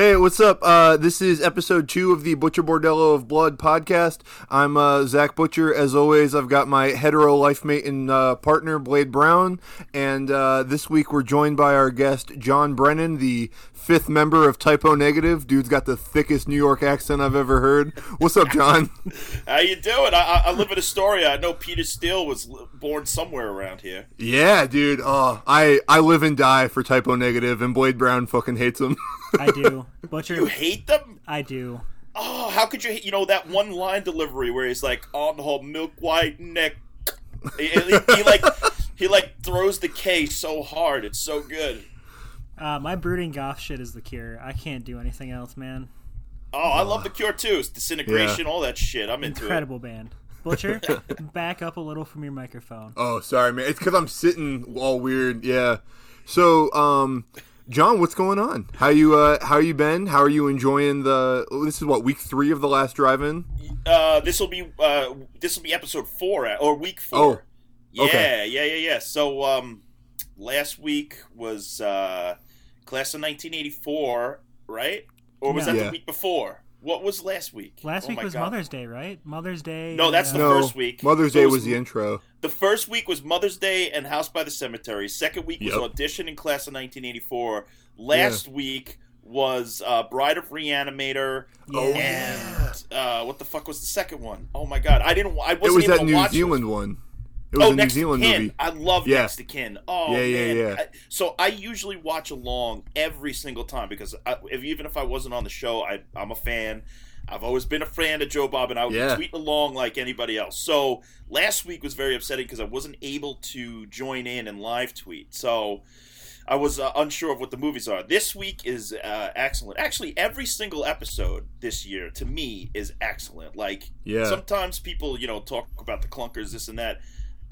Hey, what's up? Uh, this is episode two of the Butcher Bordello of Blood podcast. I'm uh, Zach Butcher. As always, I've got my hetero life mate and uh, partner, Blade Brown. And uh, this week we're joined by our guest, John Brennan, the fifth member of Type O Negative. Dude's got the thickest New York accent I've ever heard. What's up, John? How you doing? I, I live in Astoria. I know Peter Steele was born somewhere around here. Yeah, dude. Oh, I, I live and die for Type O Negative, and Blade Brown fucking hates him. I do. Butcher. You hate them? I do. Oh, how could you? hate You know that one line delivery where he's like on the whole, milk white neck. he, he, he like he like throws the K so hard. It's so good. Uh, my brooding goth shit is the cure. I can't do anything else, man. Oh, I love the Cure too. It's disintegration, all that shit. I'm into it. Incredible band. Butcher, back up a little from your microphone. Oh, sorry, man. It's because I'm sitting all weird. Yeah. So, um, John, what's going on? How you uh how you been? How are you enjoying the this is what week 3 of the last drive-in? Uh, this will be uh, this will be episode four uh, or week four. Oh, yeah, okay. yeah, yeah, yeah. So um, last week was uh, class of 1984, right? Or was Yeah. that Yeah. the week before? What was last week? Last Oh week was God. Mother's Day, right? Mother's Day. No, that's uh, the No, first week. Mother's So Day it was the intro. The first week was Mother's Day and House by the Cemetery. Second week was Yep. Audition in Class of 1984. Last week was uh, Bride of Reanimator. Yeah. And uh, what the fuck was the second one? Oh my god, I didn't. I wasn't it was that New watch it. Zealand one. It was oh, a New Zealand movie. I love Yeah. Next of Kin. Oh Yeah, yeah, man. yeah. I- so I usually watch along every single time because I, if, even if I wasn't on the show, I, I'm a fan. I've always been a fan of Joe Bob, and I would Yeah. tweet along like anybody else. So last week was very upsetting because I wasn't able to join in and live tweet. So I was uh, unsure of what the movies are. This week is uh, excellent. Actually, every single episode this year to me is excellent. Like Yeah. sometimes people, you know, talk about the clunkers, this and that.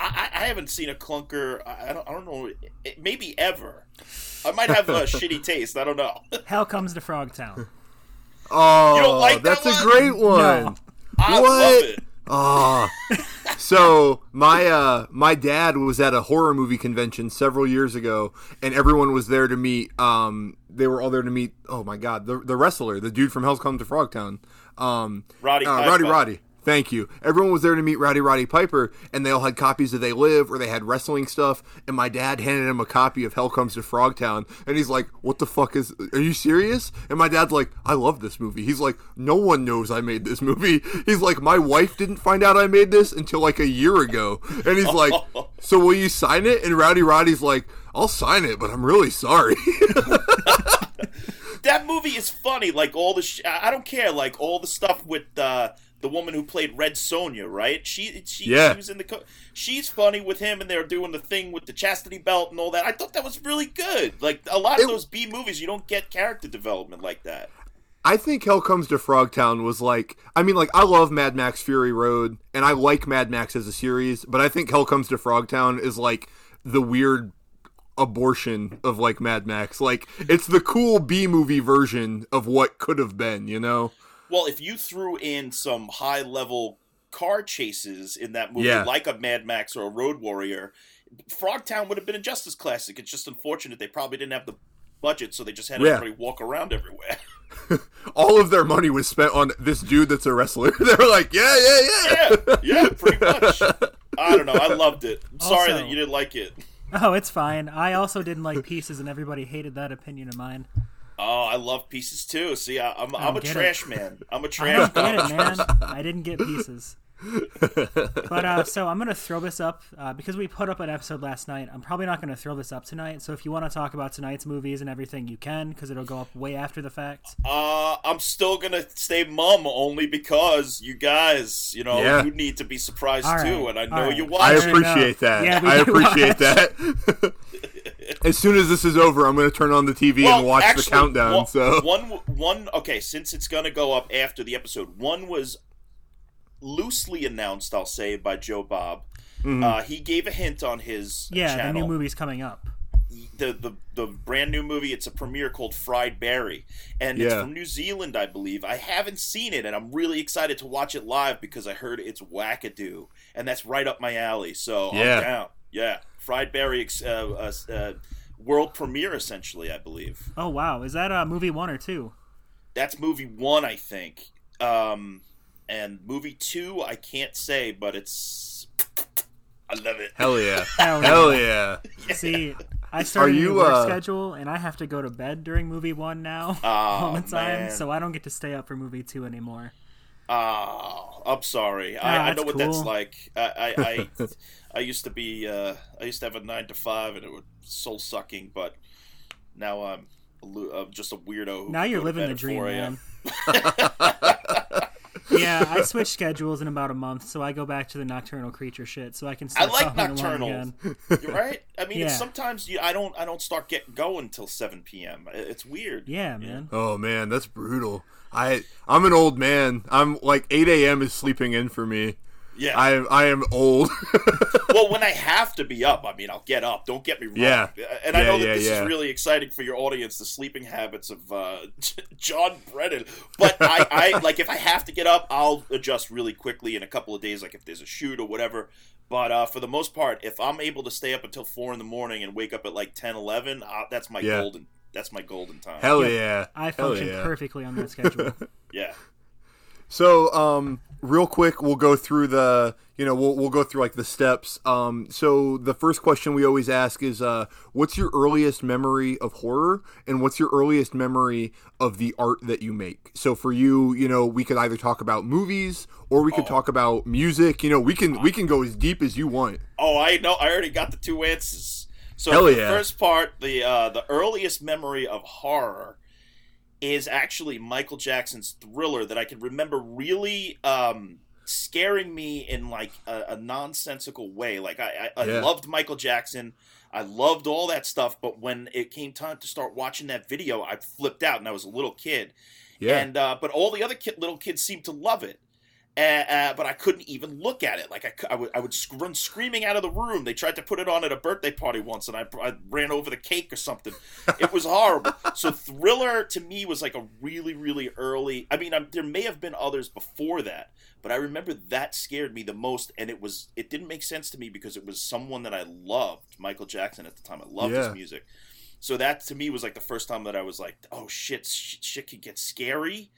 I, I I haven't seen a clunker. I I don't, I don't know. Maybe ever. I might have a shitty taste. I don't know. Hell comes to Frogtown. Oh, like that that's a great one. No. I What? love it. Oh. so my uh my dad was at a horror movie convention several years ago and everyone was there to meet um they were all there to meet oh my god the the wrestler the dude from Hell's Come to Frogtown um Roddy uh. Roddy Roddy Thank you. Everyone was there to meet Rowdy Roddy Piper, and they all had copies of They Live, or they had wrestling stuff. And my dad handed him a copy of Hell Comes to Frogtown, and he's like, "What the fuck is? Are you serious?" And my dad's like, "I love this movie." He's like, "No one knows I made this movie." He's like, "My wife didn't find out I made this until like a year ago," and he's like, "So will you sign it?" And Rowdy Roddy's like, "I'll sign it, but I'm really sorry." That movie is funny. Like all the, sh- I don't care. Like all the stuff with uh, the woman who played Red Sonja, right? She, she, Yeah. she was in the. Co- she's funny with him, and they're doing the thing with the chastity belt and all that. I thought that was really good. Like a lot of It- those B movies, you don't get character development like that. I think Hell Comes to Frogtown was like, I mean, like, I love Mad Max Fury Road, and I like Mad Max as a series, but I think Hell Comes to Frogtown is like the weird abortion of like Mad Max. Like, it's the cool B movie version of what could have been, you know? Well, if you threw in some high level car chases in that movie, Yeah. like a Mad Max or a Road Warrior, Frogtown would have been a Justice classic. It's just unfortunate they probably didn't have the budget, so they just had Yeah. everybody walk around everywhere. All of their money was spent on this dude that's a wrestler. they were like, yeah, yeah, yeah. yeah, yeah, pretty much. I don't know. I loved it. I'm sorry that you didn't like it. Oh, it's fine. I also didn't like Pieces, and everybody hated that opinion of mine. Oh, I love pieces too. See, I, I'm I'm a get trash man. I'm a trash. don't get it, man. I didn't get Pieces. But uh, so I'm gonna throw this up uh, because we put up an episode last night. I'm probably not gonna throw this up tonight. So if you want to talk about tonight's movies and everything, you can because it'll go up way after the fact. Uh, I'm still gonna stay mum only because you guys, you know, Yeah. you need to be surprised All right, too, and I know all right. you watch. I appreciate that. Yeah, I appreciate watch. that. as soon as this is over, I'm going to turn on the TV and watch the countdown. One, so one, one. Okay, since it's gonna go up after the episode, one was loosely announced. I'll say by Joe Bob. Mm-hmm. Uh, he gave a hint on his Yeah, channel. the new movie's coming up. the, the the brand new movie. It's a premiere called Fried Barry, and it's from New Zealand, I believe. I haven't seen it, and I'm really excited to watch it live because I heard it's wackadoo, and that's right up my alley. So Yeah. I'm down. Yeah, Fried Barry ex- uh, uh, uh, world premiere, essentially, I believe. Oh wow, is that uh, movie one or two? that's movie one, I think. Um, and movie two, I can't say, but it's. I love it. Hell yeah. Hell yeah. Hell yeah. See, I started Are a new work uh, schedule, and I have to go to bed during movie one now Oh, all the time, man. so I don't get to stay up for movie two anymore. Oh, I'm sorry. Ah, I, I know that's what that's like. I, I, I, I used to be. Uh, I used to have a nine to five, and it was soul sucking. But now I'm, a lo- I'm just a weirdo. Now you're living bed the at dream, 4 a.m. man. yeah, I switched schedules in about a month, so I go back to the nocturnal creature shit, so I can. I like nocturnal. again. Right. I mean, it's Yeah. sometimes you, I don't. I don't start getting going until seven p.m. It's weird. Yeah, man. Oh man, that's brutal. I I'm an old man. I'm like 8 a.m. is sleeping in for me. Yeah. I am. I am old. well, when I have to be up, I mean, I'll get up. Don't get me wrong. Yeah. And I know that yeah, this yeah. is really exciting for your audience, the sleeping habits of uh, John Brennan. But I, I, like, if I have to get up, I'll adjust really quickly in a couple of days, like if there's a shoot or whatever. But uh, for the most part, if I'm able to stay up until 4 in the morning and wake up at like 10, 11, uh, that's my Yeah. golden. That's my golden time. Hell Yep. yeah. I function yeah. perfectly on that schedule. Yeah. So, um, real quick, we'll go through the, you know, we'll, we'll go through like the steps. Um, so the first question we always ask is, uh, what's your earliest memory of horror and what's your earliest memory of the art that you make? So for you, you know, we could either talk about movies or we could Oh. talk about music. You know, we can, we can go as deep as you want. Oh, I know. I already got the two answers. So Hell the yeah. first part, the uh, the earliest memory of horror is actually Michael Jackson's Thriller that I can remember really um, scaring me in like a, a nonsensical way. Like I, I, I Yeah. loved Michael Jackson. I loved all that stuff, but when it came time to start watching that video, I flipped out, and I was a little kid. Yeah. And uh, but all the other kid, little kids seemed to love it. Uh, uh, but I couldn't even look at it. Like I, I would, I would sc- run screaming out of the room. They tried to put it on at a birthday party once, and I, I ran over the cake or something. It was horrible. so Thriller to me was like a really, really early. I mean, i there may have been others before that, but I remember that scared me the most, and it was it didn't make sense to me because it was someone that I loved, Michael Jackson at the time. I loved Yeah. his music. So that to me was like the first time that I was like, "Oh shit, shit, shit can get scary."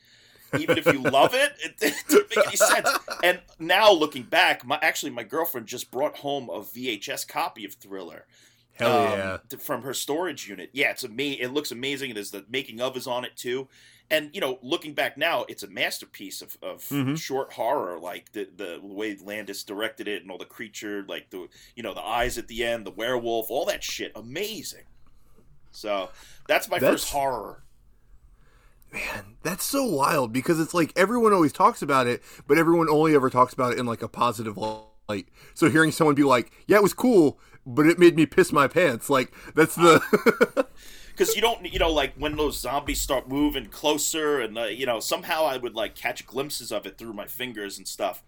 Even if you love it, it, it didn't make any sense. And now looking back, my actually my girlfriend just brought home a VHS copy of Thriller Hell um, yeah. t- from her storage unit. Yeah, it's ama- It looks amazing. It is the making of is on it too. And you know, looking back now, it's a masterpiece of, of Mhm. short horror. Like the the way Landis directed it, and all the creature, like the you know the eyes at the end, the werewolf, all that shit, amazing. So that's my That's- first horror. Man, that's so wild because it's like everyone always talks about it, but everyone only ever talks about it in like a positive light. So hearing someone be like, "Yeah, it was cool, but it made me piss my pants," like that's the because you don't you know like when those zombies start moving closer and uh, you know somehow i would like catch glimpses of it through my fingers and stuff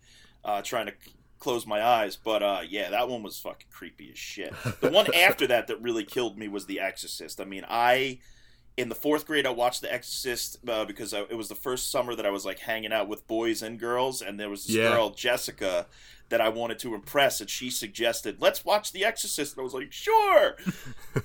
uh, trying to c- close my eyes but uh, yeah that one was fucking creepy as shit the one after that that really killed me was the exorcist i mean i in the fourth grade i watched the exorcist uh, because I, it was the first summer that i was like hanging out with boys and girls and there was this Yeah. girl jessica that i wanted to impress and she suggested let's watch the exorcist and i was like sure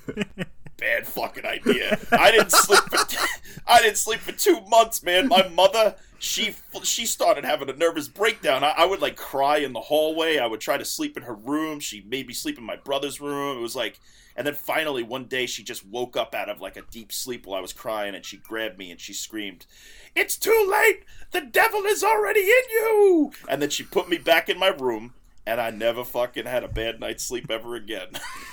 bad fucking idea. I didn't sleep. For, I didn't sleep for two months, man. My mother, she she started having a nervous breakdown. I, I would like cry in the hallway. I would try to sleep in her room. She made me sleep in my brother's room. It was like, and then finally one day she just woke up out of like a deep sleep while I was crying, and she grabbed me and she screamed, "It's too late! The devil is already in you!" And then she put me back in my room. And I never fucking had a bad night's sleep ever again.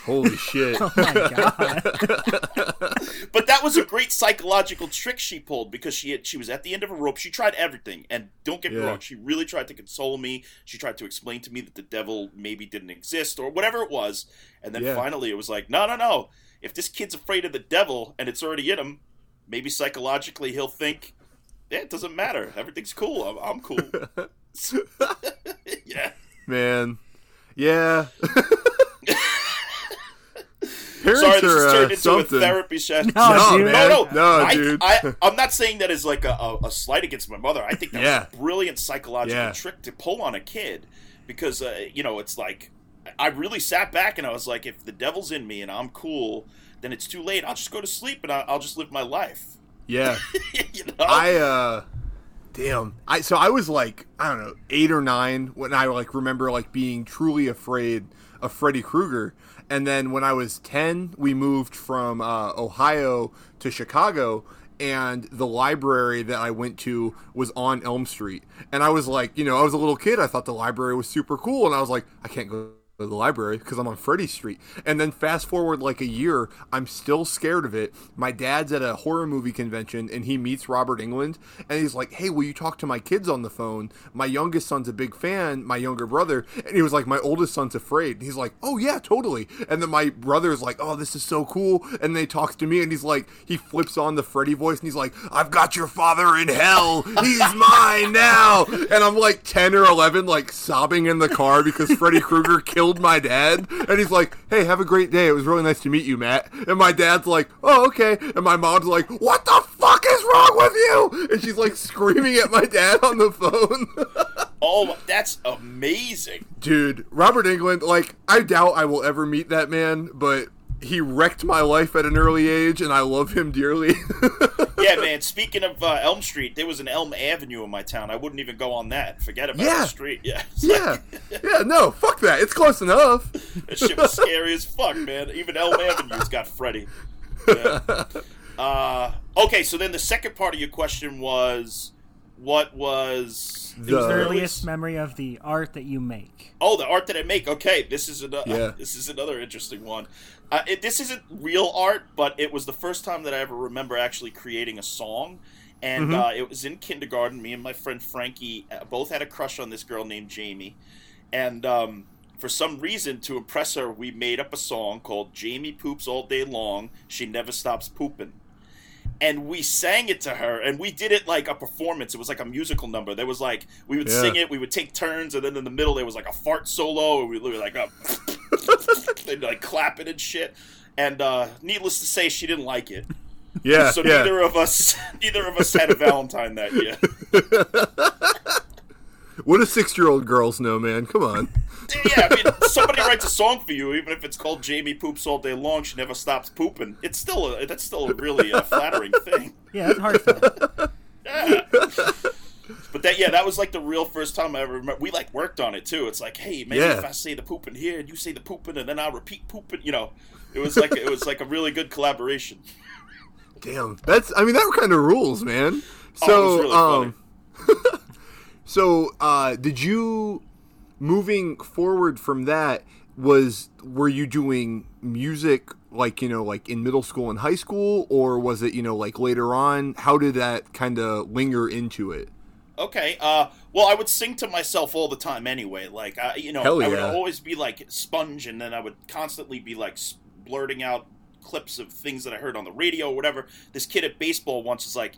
holy shit. oh my god. But that was a great psychological trick she pulled because she had, she was at the end of a rope. She tried everything, and don't get me wrong, she really tried to console me. She tried to explain to me that the devil maybe didn't exist or whatever it was. And then Yeah. finally, it was like, no, no, no. If this kid's afraid of the devil and it's already in him, maybe psychologically he'll think, yeah, it doesn't matter. Everything's cool. I'm, I'm cool. yeah. Man. Yeah. Parents Sorry, this are has uh, turned into something. a therapy session. No, No, dude. man. No, no, No, I, dude. I, I'm not saying that as like a, a, a slight against my mother. I think that's Yeah. a brilliant psychological Yeah. trick to pull on a kid because uh, you know it's like I really sat back and I was like, if the devil's in me and I'm cool, then it's too late. I'll just go to sleep and I'll, I'll just live my life. Yeah. you know? I uh damn. I so I was like, I don't know, 8 or 9 when I like remember like being truly afraid of Freddy Krueger. And then when I was 10, we moved from uh, Ohio to Chicago and the library that I went to was on Elm Street. And I was like, you know, I was a little kid. I thought the library was super cool and I was like, I can't go the library because I'm on Freddy Street. And then fast forward like a year, I'm still scared of it. My dad's at a horror movie convention and he meets Robert Englund and he's like, "Hey, will you talk to my kids on the phone? My youngest son's a big fan, my younger brother." And he was like, "My oldest son's afraid." And he's like, "Oh yeah, totally." And then my brother's like, "Oh, this is so cool." And they he talks to me and he's like, he flips on the Freddy voice and he's like, "I've got your father in hell. He's mine now." And I'm like 10 or 11 like sobbing in the car because Freddy Krueger killed my dad. And he's like, "Hey, have a great day. It was really nice to meet you, Matt." And my dad's like, "Oh, okay." And my mom's like, "What the fuck is wrong with you?" And she's like screaming at my dad on the phone. oh, that's amazing. Dude, Robert Englund, like I doubt I will ever meet that man, but he wrecked my life at an early age and I love him dearly. yeah, man. Speaking of uh, Elm Street, there was an Elm Avenue in my town. I wouldn't even go on that. Forget about Yeah. the street. Yeah. Yeah. like- Yeah, no, fuck that. It's close enough. that shit was scary as fuck, man. Even Elm Avenue's got Freddy. Yeah. Uh, okay, so then the second part of your question was, what was The- Earliest memory of the art that you make. Oh, the art that I make. Okay, this is another. Yeah. This is another interesting one. Uh, it, this isn't real art, but it was the first time that I ever remember actually creating a song, and uh, it was in kindergarten. Me and my friend Frankie uh, both had a crush on this girl named Jamie, and um, for some reason, to impress her, we made up a song called "Jamie Poops All Day Long. She Never Stops Pooping." And we sang it to her and we did it like a performance it was like a musical number there was like we would Yeah. sing it we would take turns and then in the middle there was like a fart solo and we were like up they'd like clapping and shit and uh needless to say she didn't like it Yeah, so yeah. neither of us neither of us had a valentine that year What do six-year-old girls know, man? Come on. yeah i mean somebody writes a song for you even if it's called jamie poops all day long she never stops pooping it's still a that's still a really uh, flattering thing Yeah, that's heartfelt. Yeah. But that yeah, that was like the real first time I ever remember. We like worked on it too. It's like, hey, maybe Yeah. if I say the pooping here and you say the pooping and then I'll repeat pooping, you know. It was like it was like a really good collaboration. Damn, that's. I mean, that kind of rules, man. Oh, So, it was really um, so uh, did you moving forward from that? Was were you doing music like you know like in middle school and high school, or was it you know like later on? How did that kind of linger into it? Okay. Uh well, I would sing to myself all the time anyway. Like I you know, Hell I would always be like sponge and then I would constantly be like blurting out clips of things that I heard on the radio or whatever. This kid at baseball once was like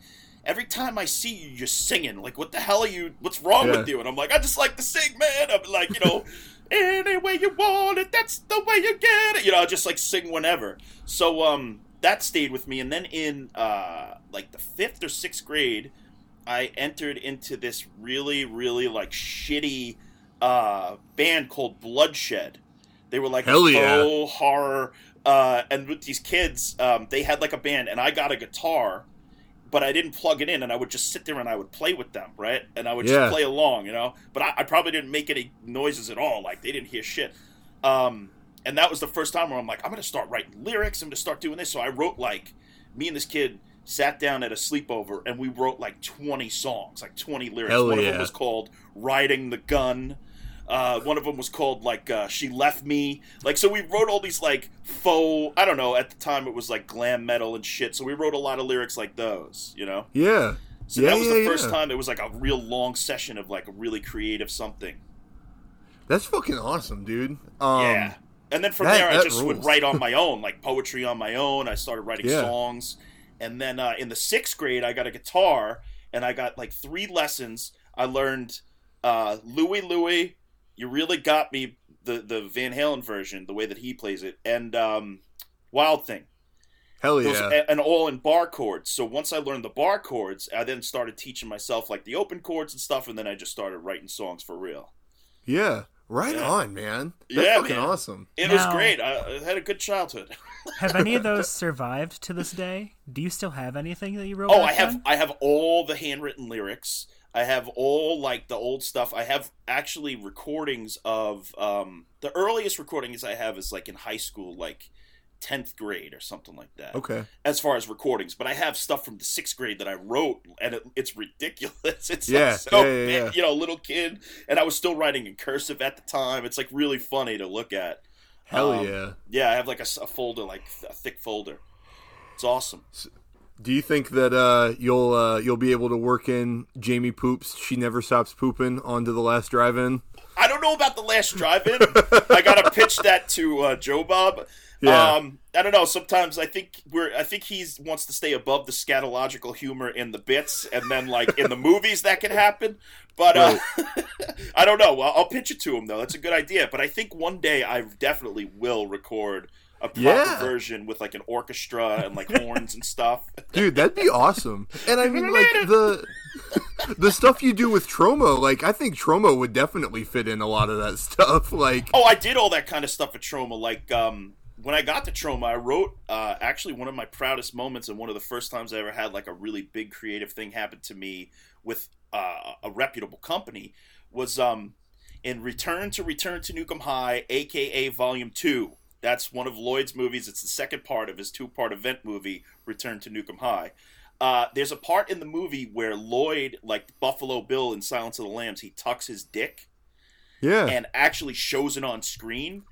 Every time I see you, you're singing. Like, what the hell are you? What's wrong Yeah. with you? And I'm like, I just like to sing, man. I'm like, you know, any way you want it, that's the way you get it. You know, I just like sing whenever. So, um, that stayed with me. And then in uh, like the fifth or sixth grade, I entered into this really, really like shitty uh, band called Bloodshed. They were like Hell yeah. horror, uh, and with these kids, um, they had like a band, and I got a guitar, but I didn't plug it in, and I would just sit there and I would play with them, right? And I would Yeah. just play along, you know. But I, I probably didn't make any noises at all, like they didn't hear shit. Um, and that was the first time where I'm like, I'm gonna start writing lyrics. I'm gonna start doing this. So I wrote like me and this kid sat down at a sleepover and we wrote like 20 songs, like 20 lyrics. Hell one of them was called "Riding the Gun." Uh, one of them was called like uh, "She Left Me." Like, so we wrote all these like faux. I don't know. At the time, it was like glam metal and shit. So we wrote a lot of lyrics like those. You know. Yeah, So Yeah, that was yeah, the first yeah. time it was like a real long session of like a really creative something. that's fucking awesome, dude. Um, yeah. And then from that- there, I just would write on my own, like poetry on my own. I started writing songs. And then uh, in the sixth grade, I got a guitar and I got like three lessons. I learned uh, Louie Louie, You Really Got Me, the, the Van Halen version, the way that he plays it, and um, Wild Thing. Hell yeah. a- and all in bar chords. So once I learned the bar chords, I then started teaching myself like the open chords and stuff, and then I just started writing songs for real. Yeah. Right Yeah. on, man. That's Yeah, fucking man. awesome. It was great. I, I had a good childhood. Have any of those survived to this day? Do you still have anything that you wrote? Oh, back I have then? I have all the handwritten lyrics. I have all like the old stuff. I have actually recordings of um, the earliest recordings I have is like in high school, like tenth grade or something like that. Okay. As far as recordings, but I have stuff from the sixth grade that I wrote, and it, it's ridiculous. It's Yeah, like so yeah, yeah, big, you know, little kid, and I was still writing in cursive at the time. It's like really funny to look at. Hell Um, yeah. Yeah, I have like a folder, like a thick folder. It's awesome. Do you think that uh, you'll uh, you'll be able to work in Jamie poops? She never stops pooping onto the last drive-in. I don't know about the last drive-in. I gotta pitch that to uh, Joe Bob. Yeah. Um, I don't know. Sometimes I think we're. I think he wants to stay above the scatological humor in the bits, and then like in the movies that can happen. But uh, I don't know. I'll, I'll pitch it to him though. That's a good idea. But I think one day I definitely will record a proper Yeah. version with like an orchestra and like horns and stuff. Dude, that'd be awesome. And I mean, like the the stuff you do with Troma, like I think Troma would definitely fit in a lot of that stuff. Like, Oh, I did all that kind of stuff at Troma. Like, um, when I got to Troma, I wrote uh, actually one of my proudest moments and one of the first times I ever had like a really big creative thing happen to me with uh, a reputable company was um, in Return to Return to Nuke 'Em High, aka Volume Two. That's one of Lloyd's movies. It's the second part of his two-part event movie, Return to Nuke 'Em High. Uh, there's a part in the movie where Lloyd, like Buffalo Bill in Silence of the Lambs, he tucks his dick yeah, and actually shows it on screen.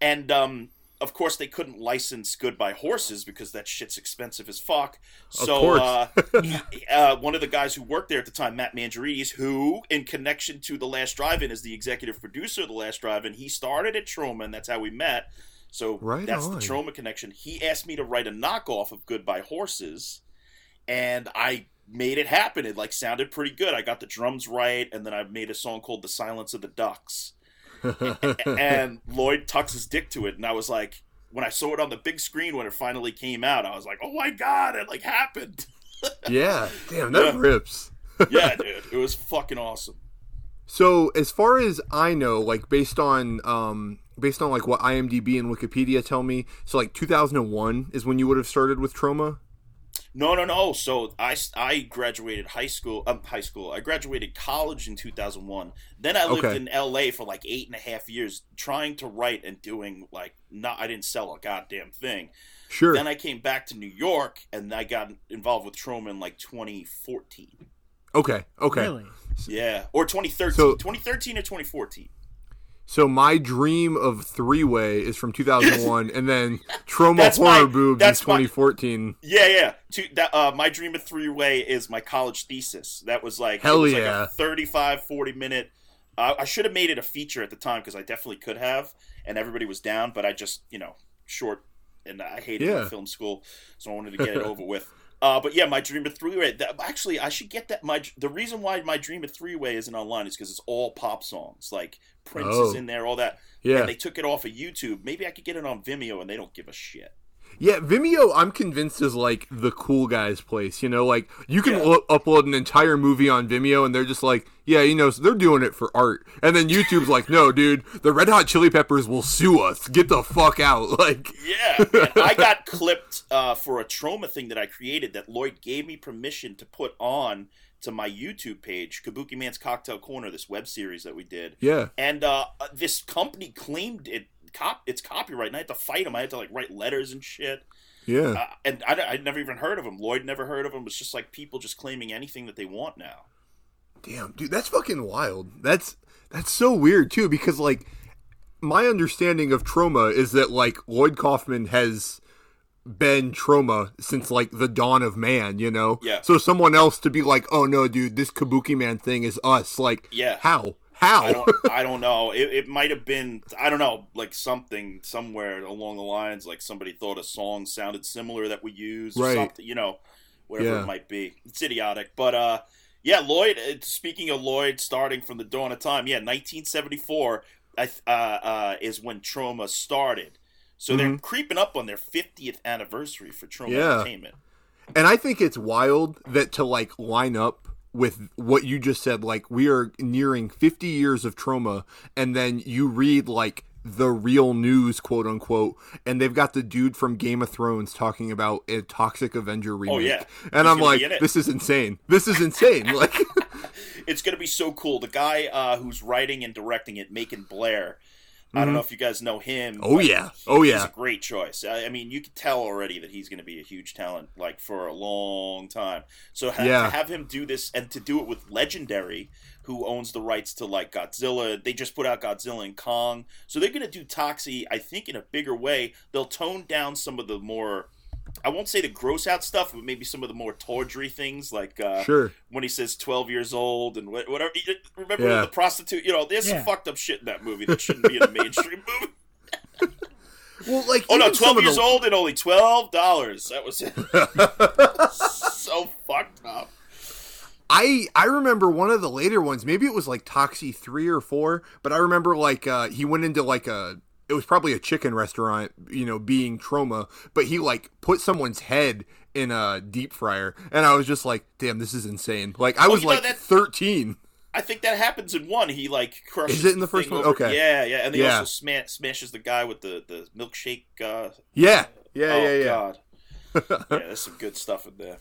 And um, of course, they couldn't license Goodbye Horses because that shit's expensive as fuck. So uh, uh, one of the guys who worked there at the time, Matt Manjourides, who, in connection to The Last Drive-In, is the executive producer of The Last Drive-In. He started at Troma. that's how we met. So Right that's on. the Troma connection. He asked me to write a knockoff of Goodbye Horses, and I made it happen. It like sounded pretty good. I got the drums right, and then I made a song called "The Silence of the Ducks." and Lloyd tucks his dick to it, and I was like, when I saw it on the big screen when it finally came out, I was like, oh my god, it like happened. yeah. Damn, that Yeah. rips. yeah, dude, it was fucking awesome. So as far as I know, like based on um based on like what IMDb and Wikipedia tell me, so like 2001 is when you would have started with Troma. No, no, no. So I, I graduated high school. Um, high school. I graduated college in 2001. Then I lived Okay. in LA for like eight and a half years, trying to write and doing like not. I didn't sell a goddamn thing. Sure. Then I came back to New York and I got involved with Troma in like 2014. okay. Okay. Really? Yeah, or 2013. So- 2013 or 2014. So my dream of three way is from 2001, and then Troma That's Horror my- Boobs that's is my- 2014. Yeah, yeah. To, that, uh, my dream of three way is my college thesis. That was like Hell it was yeah. like a 35, 40 minute. Uh, I should have made it a feature at the time because I definitely could have, and everybody was down. But I just you know short, and I hated Yeah. film school, so I wanted to get it over with. Uh, but yeah, my dream of three way. Actually, I should get that. My the reason why my dream of three way isn't online is because it's all pop songs. Like Prince Oh. is in there, all that. Yeah. And they took it off of YouTube. Maybe I could get it on Vimeo, and they don't give a shit. Yeah, Vimeo, I'm convinced is like the cool guys' place. You know, like you can Yeah. lo- upload an entire movie on Vimeo, and they're just like, yeah, you know, so they're doing it for art. And then YouTube's like, no, dude, the Red Hot Chili Peppers will sue us. Get the fuck out. Like, Yeah, man. I got clipped uh, for a Troma thing that I created that Lloyd gave me permission to put on to my YouTube page, Kabuki Man's Cocktail Corner, this web series that we did. yeah, And uh, this company claimed it cop it's copyright, and I had to fight them. I had to like write letters and shit. yeah. Uh, and I, I'd never even heard of him. Lloyd never heard of him. It's just like people just claiming anything that they want now. Damn, dude, that's fucking wild. That's that's so weird too, because like my understanding of Troma is that like Lloyd Kaufman has been Troma since like the dawn of man, you know? Yeah. So someone else to be like, oh no, dude, this Kabuki man thing is us. Like, Yeah. how? How? I don't, I don't know. It, it might have been, I don't know, like something somewhere along the lines, like somebody thought a song sounded similar that we use, or Right. something, you know, whatever Yeah. it might be. It's idiotic, but uh, yeah, Lloyd. uh, Speaking of Lloyd, starting from the dawn of time, yeah, 1974 I uh, uh, is when Troma started. So they're creeping up on their 50th anniversary for Troma Mm-hmm. Yeah. Entertainment. and I think it's wild that to like line up with what you just said. Like we are nearing 50 years of Troma, and then you read like the real news, quote unquote, and they've got the dude from Game of Thrones talking about a Toxic Avenger remake. Oh, yeah. and He's I'm like, be in it. this is insane. This is insane. like, it's going to be so cool. The guy uh, who's writing and directing it, Macon Blair. I Mm-hmm. don't know if you guys know him. Oh, yeah. Oh, yeah, he's a great choice. I, I mean, you can tell already that he's going to be a huge talent, like for a long time. So ha- Yeah. to have him do this and to do it with Legendary, who owns the rights to like Godzilla. They just put out Godzilla and Kong, so they're going to do Toxie. I think in a bigger way. They'll tone down some of the more. I won't say the gross out stuff, but maybe some of the more tawdry things, like uh, sure. when he says 12 years old and whatever. Remember Yeah. the prostitute? You know, there's Yeah. some fucked up shit in that movie that shouldn't be in a mainstream movie. Well, like, Oh no, 12 years the- old and only $12. That was it. so fucked up. I I remember one of the later ones. Maybe it was like Toxie three or four, but I remember like uh, he went into like a. It was probably a chicken restaurant, you know, being Troma, but he like put someone's head in a deep fryer, and I was just like, "Damn, this is insane!" Like I was Oh, know, like that- thirteen. I think that happens in one. He like crushes. Is it in the first one? over- Okay. Yeah, yeah, and he Yeah. also sma- smashes the guy with the the milkshake. Uh, Yeah, yeah, oh yeah, yeah. god. yeah, there's some good stuff in there.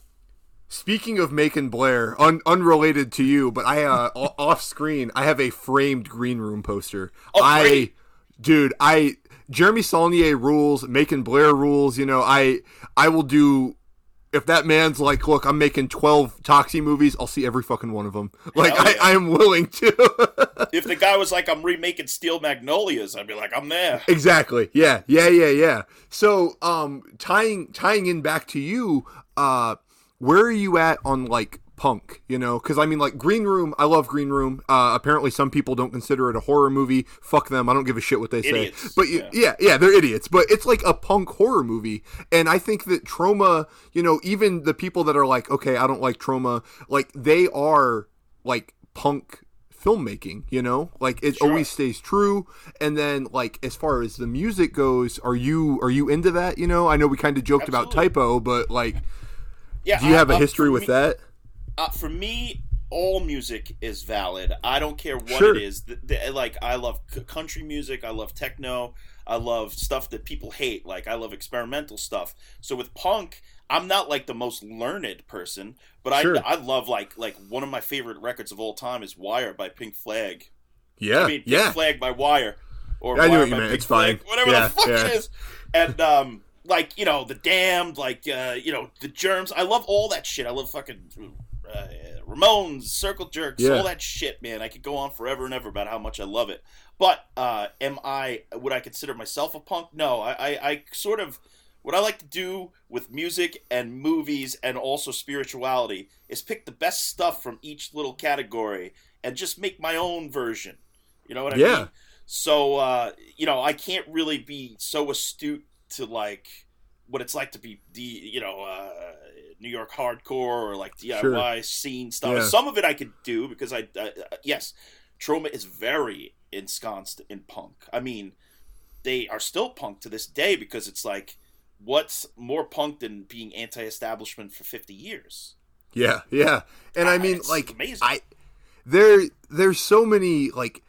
Speaking of Macon Blair, un- unrelated to you, but I uh, off screen, I have a framed Green Room poster. Oh, I, great. Dude, I Jeremy Saulnier rules, Macon Blair rules. You know, I I will do. If that man's like, look, I'm making 12 Toxie movies, I'll see every fucking one of them. Like, yeah. I am willing to. If the guy was like, "I'm remaking Steel Magnolias," I'd be like, "I'm there." Exactly. Yeah. Yeah. Yeah. Yeah. So, um, tying tying in back to you, uh, where are you at on like punk? You know, because I mean, like Green Room. I love Green Room. Uh, apparently, some people don't consider it a horror movie. Fuck them. I don't give a shit what they Idiots. say. But you, Yeah. yeah, yeah, they're idiots. But it's like a punk horror movie, and I think that Troma. You know, even the people that are like, okay, I don't like Troma, like they are like punk filmmaking you know like it Sure. always stays true and then like as far as the music goes are you are you into that you know i know we kind of joked about Type O but like Yeah. do you I- have a uh, history with me- that Uh, for me, all music is valid. I don't care what Sure. it is. The, the, like I love c- country music. I love techno. I love stuff that people hate. Like I love experimental stuff. So with punk, I'm not like the most learned person, but Sure. I I love like like one of my favorite records of all time is Wire by Pink Flag. yeah I mean, Pink yeah Flag by Wire, or I knew Wire what you by meant. Pink It's fine. Flag, whatever Yeah, the fuck yeah. it is. And um, like you know, the Damned, like uh, you know, the Germs. I love all that shit. I love fucking uh, Ramones, Circle Jerks, Yeah. all that shit, man. I could go on forever and ever about how much I love it. But uh, am I? Would I consider myself a punk? No, I, I, I sort of. What I like to do with music and movies and also spirituality is pick the best stuff from each little category and just make my own version. You know what I Yeah. mean? So uh, you know, I can't really be so astute to like what it's like to be the you know uh, New York hardcore or like DIY scene stuff. Yeah. Some of it I could do because I uh, yes, Troma is very ensconced in punk. I mean, they are still punk to this day because it's like what's more punk than being anti-establishment for 50 years yeah yeah and i Ah, mean like amazing. i there there's so many like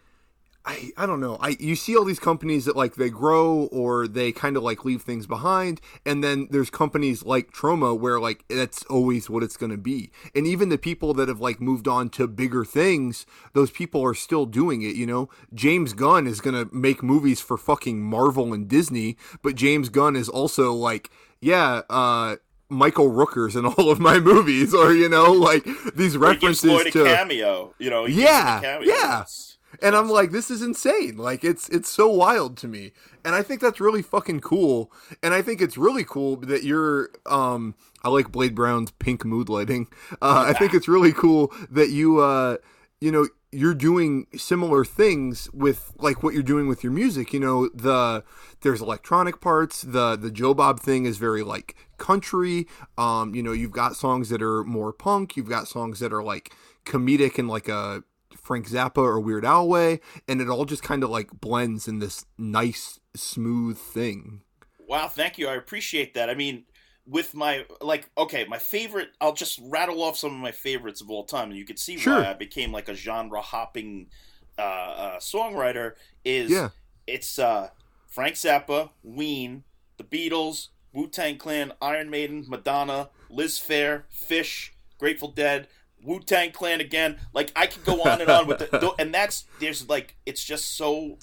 I, I don't know. I you see all these companies that like they grow or they kind of like leave things behind, and then there's companies like Troma where like that's always what it's going to be. And even the people that have like moved on to bigger things, those people are still doing it. You know, James Gunn is going to make movies for fucking Marvel and Disney, but James Gunn is also like, yeah, uh. Michael Rooker's in all of my movies, or you know, like these Or he gives references Lloyd a to cameo you know Yeah, him a cameo. yeah. And I'm like, this is insane. Like it's it's so wild to me. And I think that's really fucking cool. And I think it's really cool that you're um I like Blade Brown's pink mood lighting. Uh, I think it's really cool that you uh you know you're doing similar things with like what you're doing with your music. You know, the there's electronic parts. The the Joe Bob thing is very like country. Um, you know, you've got songs that are more punk. You've got songs that are like comedic and like a Frank Zappa or Weird Al way, and it all just kind of like blends in this nice, smooth thing. Wow, thank you. I appreciate that. I mean, with my like okay my favorite i'll just rattle off some of my favorites of all time and you can see Sure. why i became like a genre hopping uh, uh songwriter is Yeah. it's uh frank zappa ween the beatles wu-tang clan iron maiden madonna liz phair phish grateful dead wu-tang clan again like i could go on and on with the and that's there's like it's just so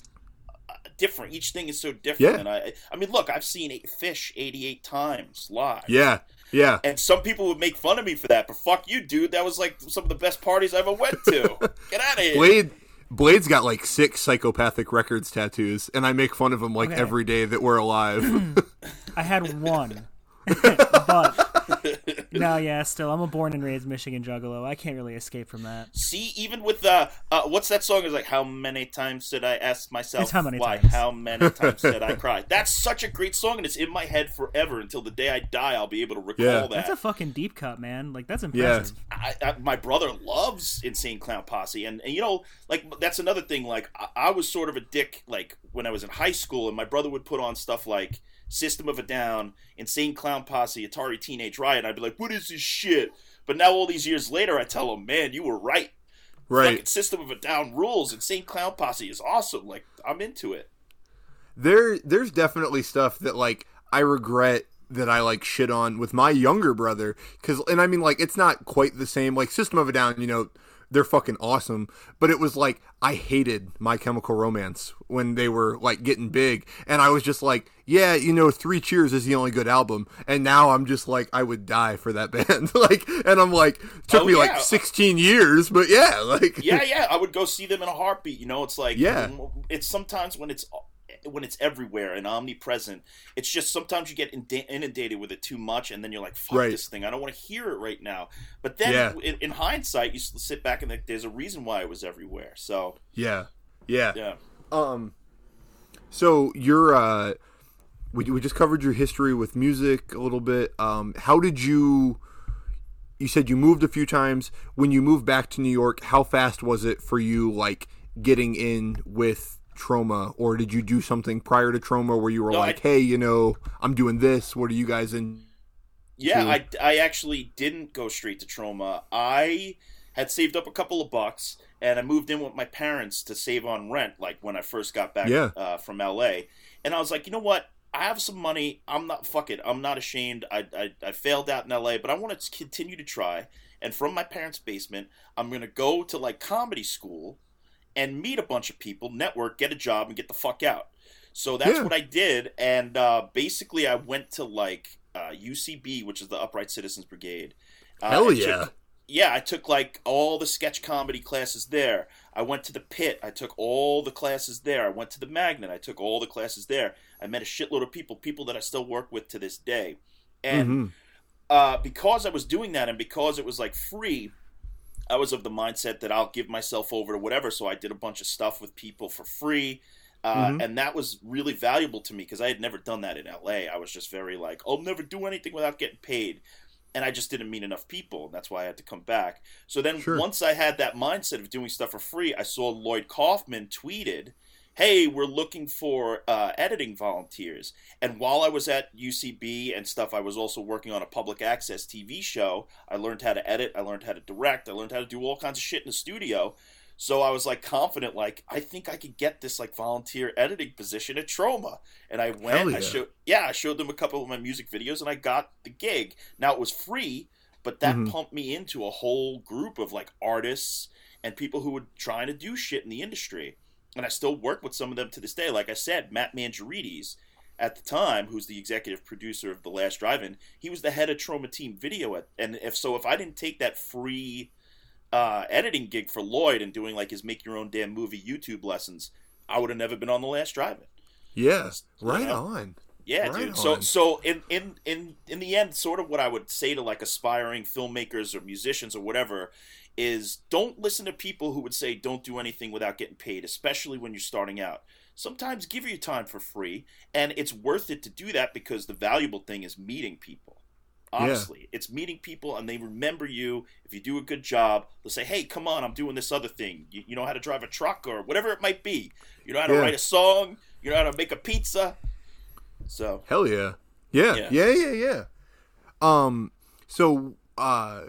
uh, different each thing is so different Yeah. and i i mean look i've seen eight, phish 88 times live Yeah. Yeah. and some people would make fun of me for that, but fuck you, dude. That was like some of the best parties I ever went to. Get out of here. Blade Blade's got like six psychopathic records tattoos, and I make fun of him like Okay. every day that we're alive. I had one, but no, yeah, still, I'm a born and raised Michigan Juggalo. I can't really escape from that. See, even with uh, uh, what's that song? Is like, how many times did I ask myself It's how many why? times. How many times did I cry? That's such a great song, and it's in my head forever until the day I die. I'll be able to recall Yeah. that. That's a fucking deep cut, man. Like that's Yeah. impressive. I, I, my brother loves Insane Clown Posse, and, and you know, like that's another thing. Like I, I was sort of a dick, like when I was in high school, and my brother would put on stuff like System of a Down, Insane Clown Posse, Atari Teenage Riot. I'd be like, "What is this shit?" But now, all these years later, I tell him, "Man, you were right. Fucking right. System of a Down rules. Insane Clown Posse is awesome. Like I'm into it." There there's definitely stuff that like I regret that I like shit on with my younger brother cuz and I mean like it's not quite the same like System of a Down, you know, they're fucking awesome, but it was like I hated My Chemical Romance when they were like getting big and I was just like, yeah, you know, 3 Cheers is the only good album and now I'm just like I would die for that band. like and I'm like took Oh, me yeah. like 16 years, but yeah, like yeah, yeah, I would go see them in a heartbeat. You know, it's like Yeah. it's sometimes when it's when it's everywhere and omnipresent. It's just sometimes you get inundated with it too much, and then you're like, "Fuck Right. this thing! I don't want to hear it right now." But then, Yeah. in, in hindsight, you sit back and think, there's a reason why it was everywhere. So yeah. Yeah. yeah, Um, so you're uh, we we just covered your history with music a little bit. Um, how did you? You said you moved a few times. When you moved back to New York, how fast was it for you, like getting in with Troma, or did you do something prior to Troma where you were No, like, I- "Hey, you know, I'm doing this. What are you guys in?" yeah. I I actually didn't go straight to Troma. I had saved up a couple of bucks. And I moved in with my parents to save on rent, like when I first got back Yeah. uh, from LA. And I was like, you know what? I have some money. I'm not fuck it. I'm not ashamed. I, I I failed out in LA, but I want to continue to try. And from my parents' basement, I'm gonna go to like comedy school and meet a bunch of people, network, get a job, and get the fuck out. So that's Yeah. what I did. And uh, basically, I went to like uh, UCB, which is the Upright Citizens Brigade. Uh, Hell yeah. took- yeah, I took like all the sketch comedy classes there. I went to the pit. I took all the classes there. I went to the magnet. I took all the classes there. I met a shitload of people, people that I still work with to this day. And Mhm. uh, because I was doing that and because it was like free, I was of the mindset that I'll give myself over to whatever. So I did a bunch of stuff with people for free. Uh, Mhm. And that was really valuable to me because I had never done that in LA. I was just very like, I'll never do anything without getting paid. And I just didn't meet enough people. And that's why I had to come back. So then Sure. once I had that mindset of doing stuff for free, I saw Lloyd Kaufman tweeted, Hey, we're looking for uh, editing volunteers. And while I was at UCB and stuff, I was also working on a public access TV show. I learned how to edit, I learned how to direct, I learned how to do all kinds of shit in the studio. So I was like confident, like I think I could get this like volunteer editing position at Troma. And I went, Hell I yeah. showed, yeah, I showed them a couple of my music videos, and I got the gig. Now it was free, but that Mhm. pumped me into a whole group of like artists and people who were trying to do shit in the industry. And I still work with some of them to this day. Like I said, Matt Manjourides at the time, who's the executive producer of The Last Drive-In, he was the head of Troma Team Video. At, and if so, if I didn't take that free uh, editing gig for Lloyd and doing like his make your own damn movie YouTube lessons, I would have never been on The Last Drive-In. Yeah. Right know? on. Yeah, Right dude. So so in in in in the end, sort of what I would say to like aspiring filmmakers or musicians or whatever is don't listen to people who would say don't do anything without getting paid, especially when you're starting out. Sometimes give your time for free, and it's worth it to do that because the valuable thing is meeting people. Honestly, it's meeting people, and they remember you. If you do a good job, they'll say, "Hey, come on, I'm doing this other thing. You, you know how to drive a truck or whatever it might be. You know how to Yeah. write a song. You know how to make a pizza." So Hell yeah. Yeah. Yeah. Yeah. Yeah. Yeah. Um, so uh,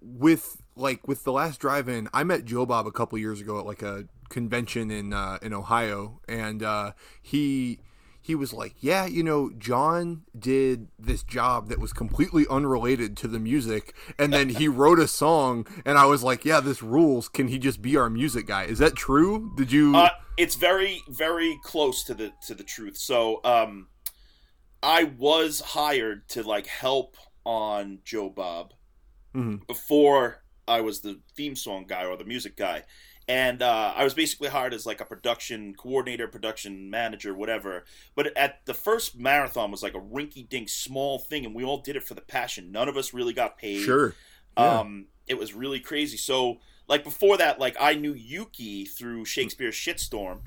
with like with the last drive-in, I met Joe Bob a couple years ago at like a convention in uh, in Ohio, and uh, he he was like, "Yeah, you know, John did this job that was completely unrelated to the music, and then he wrote a song." And I was like, "Yeah, this rules. Can he just be our music guy?" Is that true? Did you? Uh, it's very, very close to the to the truth. So, um, I was hired to like help on Joe Bob Mhm. before I was the theme song guy or the music guy. And uh, I was basically hired as like a production coordinator, production manager, whatever. But at the first marathon was like a rinky dink small thing, and we all did it for the passion. None of us really got paid. Sure. Yeah. Um, it was really crazy. So, like before that, like I knew Yuki through Shakespeare's Shitstorm,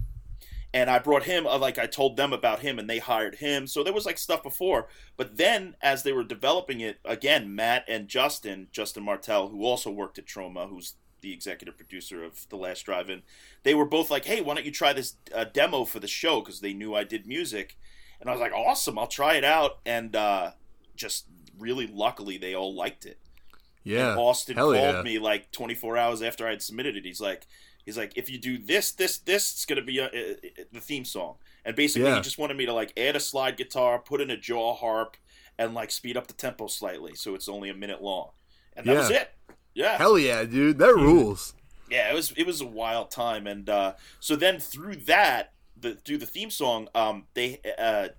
and I brought him. Uh, like I told them about him, and they hired him. So there was like stuff before. But then, as they were developing it, again, Matt and Justin, Justin Martell, who also worked at Troma, who's the executive producer of The Last Drive-In, they were both like, "Hey, why don't you try this uh, demo for the show?" Because they knew I did music, and I was like, "Awesome, I'll try it out." And uh, just really luckily, they all liked it. yeah. And Austin Hell called yeah. me like 24 hours after I had submitted it. He's like, he's like, if you do this, this, this, it's gonna be uh uh uh the theme song. And basically, Yeah. he just wanted me to like add a slide guitar, put in a jaw harp, and like speed up the tempo slightly, so it's only a minute long. And that Yeah. was it. Yeah, Hell yeah, dude. That rules. yeah. It was it was a wild time, and uh, so then through that, the through the theme song, um, they uh,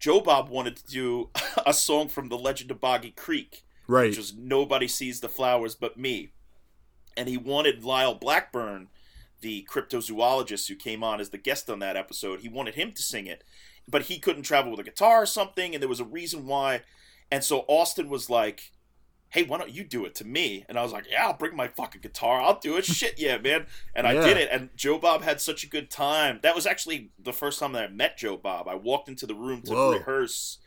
Joe Bob wanted to do a song from the Legend of Boggy Creek Right. which was nobody sees the flowers but me. And he wanted Lyle Blackburn, the cryptozoologist who came on as the guest on that episode, he wanted him to sing it, but he couldn't travel with a guitar or something, and there was a reason why. And so Austin was like, "Hey, why don't you do it to me?" And I was like, "Yeah, I'll bring my fucking guitar. I'll do it. Shit, yeah, man." And I did it. And Joe Bob had such a good time. That was actually the first time that I met Joe Bob. I walked into the room to Whoa. rehearse.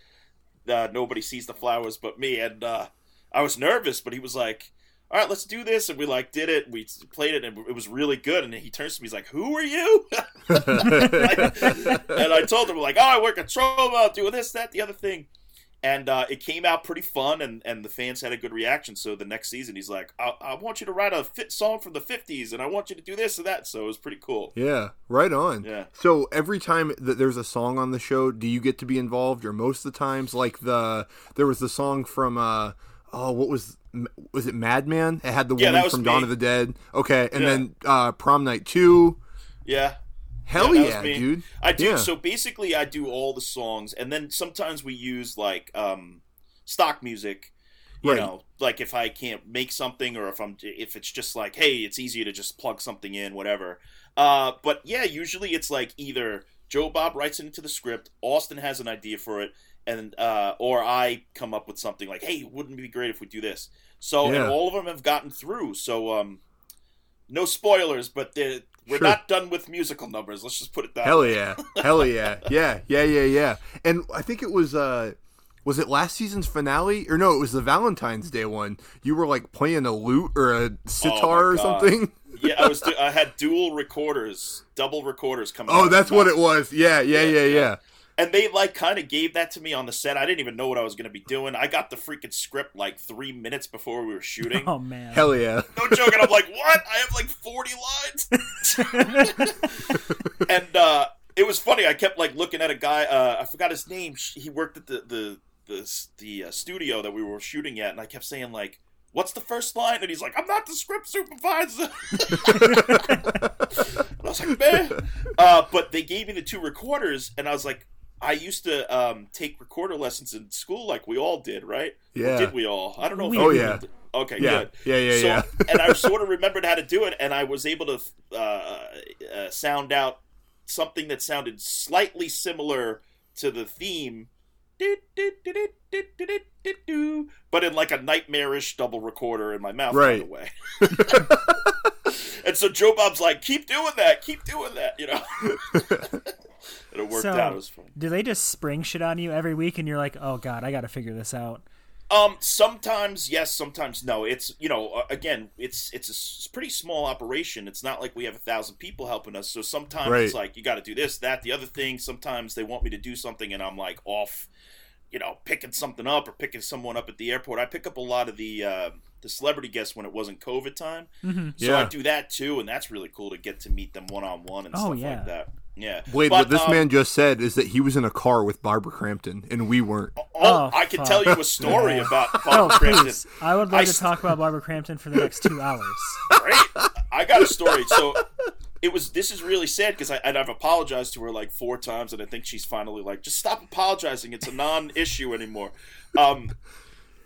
Uh, nobody sees the flowers but me, and uh, I was nervous, but he was like, "All right, let's do this," and we like did it. We played it, and it was really good. And he turns to me, he's like, "Who are you?" and I told him like, "Oh, I work at Troma, doing this, that, the other thing." And uh, it came out pretty fun, and, and the fans had a good reaction. So the next season, he's like, I, "I want you to write a fit song from the '50s, and I want you to do this and that." So it was pretty cool. Yeah, right on. Yeah. So every time that there's a song on the show, do you get to be involved, or most of the times, like the there was the song from uh oh what was was it Madman? It had the Yeah, woman from Dawn of the Dead. Okay, and Yeah. then uh Prom Night Two. Yeah, Hell Yeah, yeah, dude. I do. Yeah. So basically, I do all the songs, and then sometimes we use like um, stock music. You Right. know, like if I can't make something, or if I'm if it's just like, hey, it's easier to just plug something in, whatever. Uh, but yeah, usually it's like either Joe Bob writes it into the script, Austin has an idea for it, and uh, or I come up with something like, hey, wouldn't it be great if we do this? So Yeah. and all of them have gotten through. So um, no spoilers, but they're- we're Sure. not done with musical numbers. Let's just put it that Hell way. yeah. Hell yeah. Yeah, yeah, yeah, yeah. And I think it was uh was it last season's finale? Or no, it was the Valentine's Day one. You were like playing a lute or a sitar or Oh God. something. yeah, I was. Du- I had dual recorders, double recorders coming. Oh, that's what it was. Yeah, yeah, Yeah, yeah, yeah. yeah. And they like kind of gave that to me on the set. I didn't even know what I was going to be doing. I got the freaking script like three minutes before we were shooting. Oh man. Hell yeah. No joke. And I'm like, what? I have like 40 lines. and uh, it was funny. I kept like looking at a guy. Uh, I forgot his name. He worked at the the the, the uh, studio that we were shooting at, and I kept saying like. What's the first line? And he's like, "I'm not the script supervisor." I was like, "Man," uh, but they gave me the two recorders, and I was like, "I used to um, take recorder lessons in school, like we all did, right? Or Yeah. did we all? I don't know. if We Oh, yeah. did. Okay, Yeah. good Yeah, yeah, so, yeah. and I sort of remembered how to do it, and I was able to uh, uh, sound out something that sounded slightly similar to the theme, but in like a nightmarish double recorder in my mouth, Right. by the way. and so Joe Bob's like, "Keep doing that, keep doing that," you know. and it worked So- out. It was fun. Do they just spring shit on you every week, and you're like, oh god, I got to figure this out? Um, sometimes yes, sometimes no. It's you know, uh, again, it's it's a s- pretty small operation. It's not like we have a thousand people helping us. So sometimes it's like you got to do this, that, the other thing. Sometimes they want me to do something, and I'm like off, you know, picking something up or picking someone up at the airport. I pick up a lot of the uh, the celebrity guests when it wasn't COVID time, Mm-hmm. so I do that too, and that's really cool to get to meet them one on one and Oh, stuff yeah. like that. Yeah, Wait, But, what this um, man just said is that he was in a car with Barbara Crampton, and we weren't. Oh, Oh, I can fuck. tell you a story about Oh, Crampton. please! I would like I to st- talk about Barbara Crampton for the next two hours. Right? I got a story. So it was. This is really sad because I and I've apologized to her like four times, and I think she's finally like, just stop apologizing. It's a non-issue anymore. Um,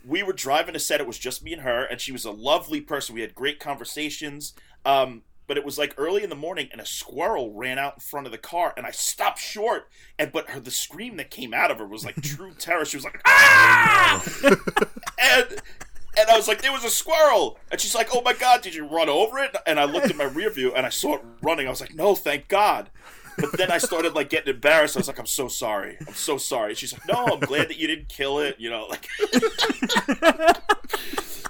we were driving a set. It was just me and her, and she was a lovely person. We had great conversations. Um, but it was like early in the morning, and a squirrel ran out in front of the car, and I stopped short. And but her, the scream that came out of her was like true terror. She was like, ah! and and I was like, there was a squirrel. And she's like, oh my God, did you run over it? And I looked in my rear view and I saw it running. I was like, no, thank God. But then I started like getting embarrassed. I was like, I'm so sorry. I'm so sorry. She's like, no, I'm glad that you didn't kill it. You know, like.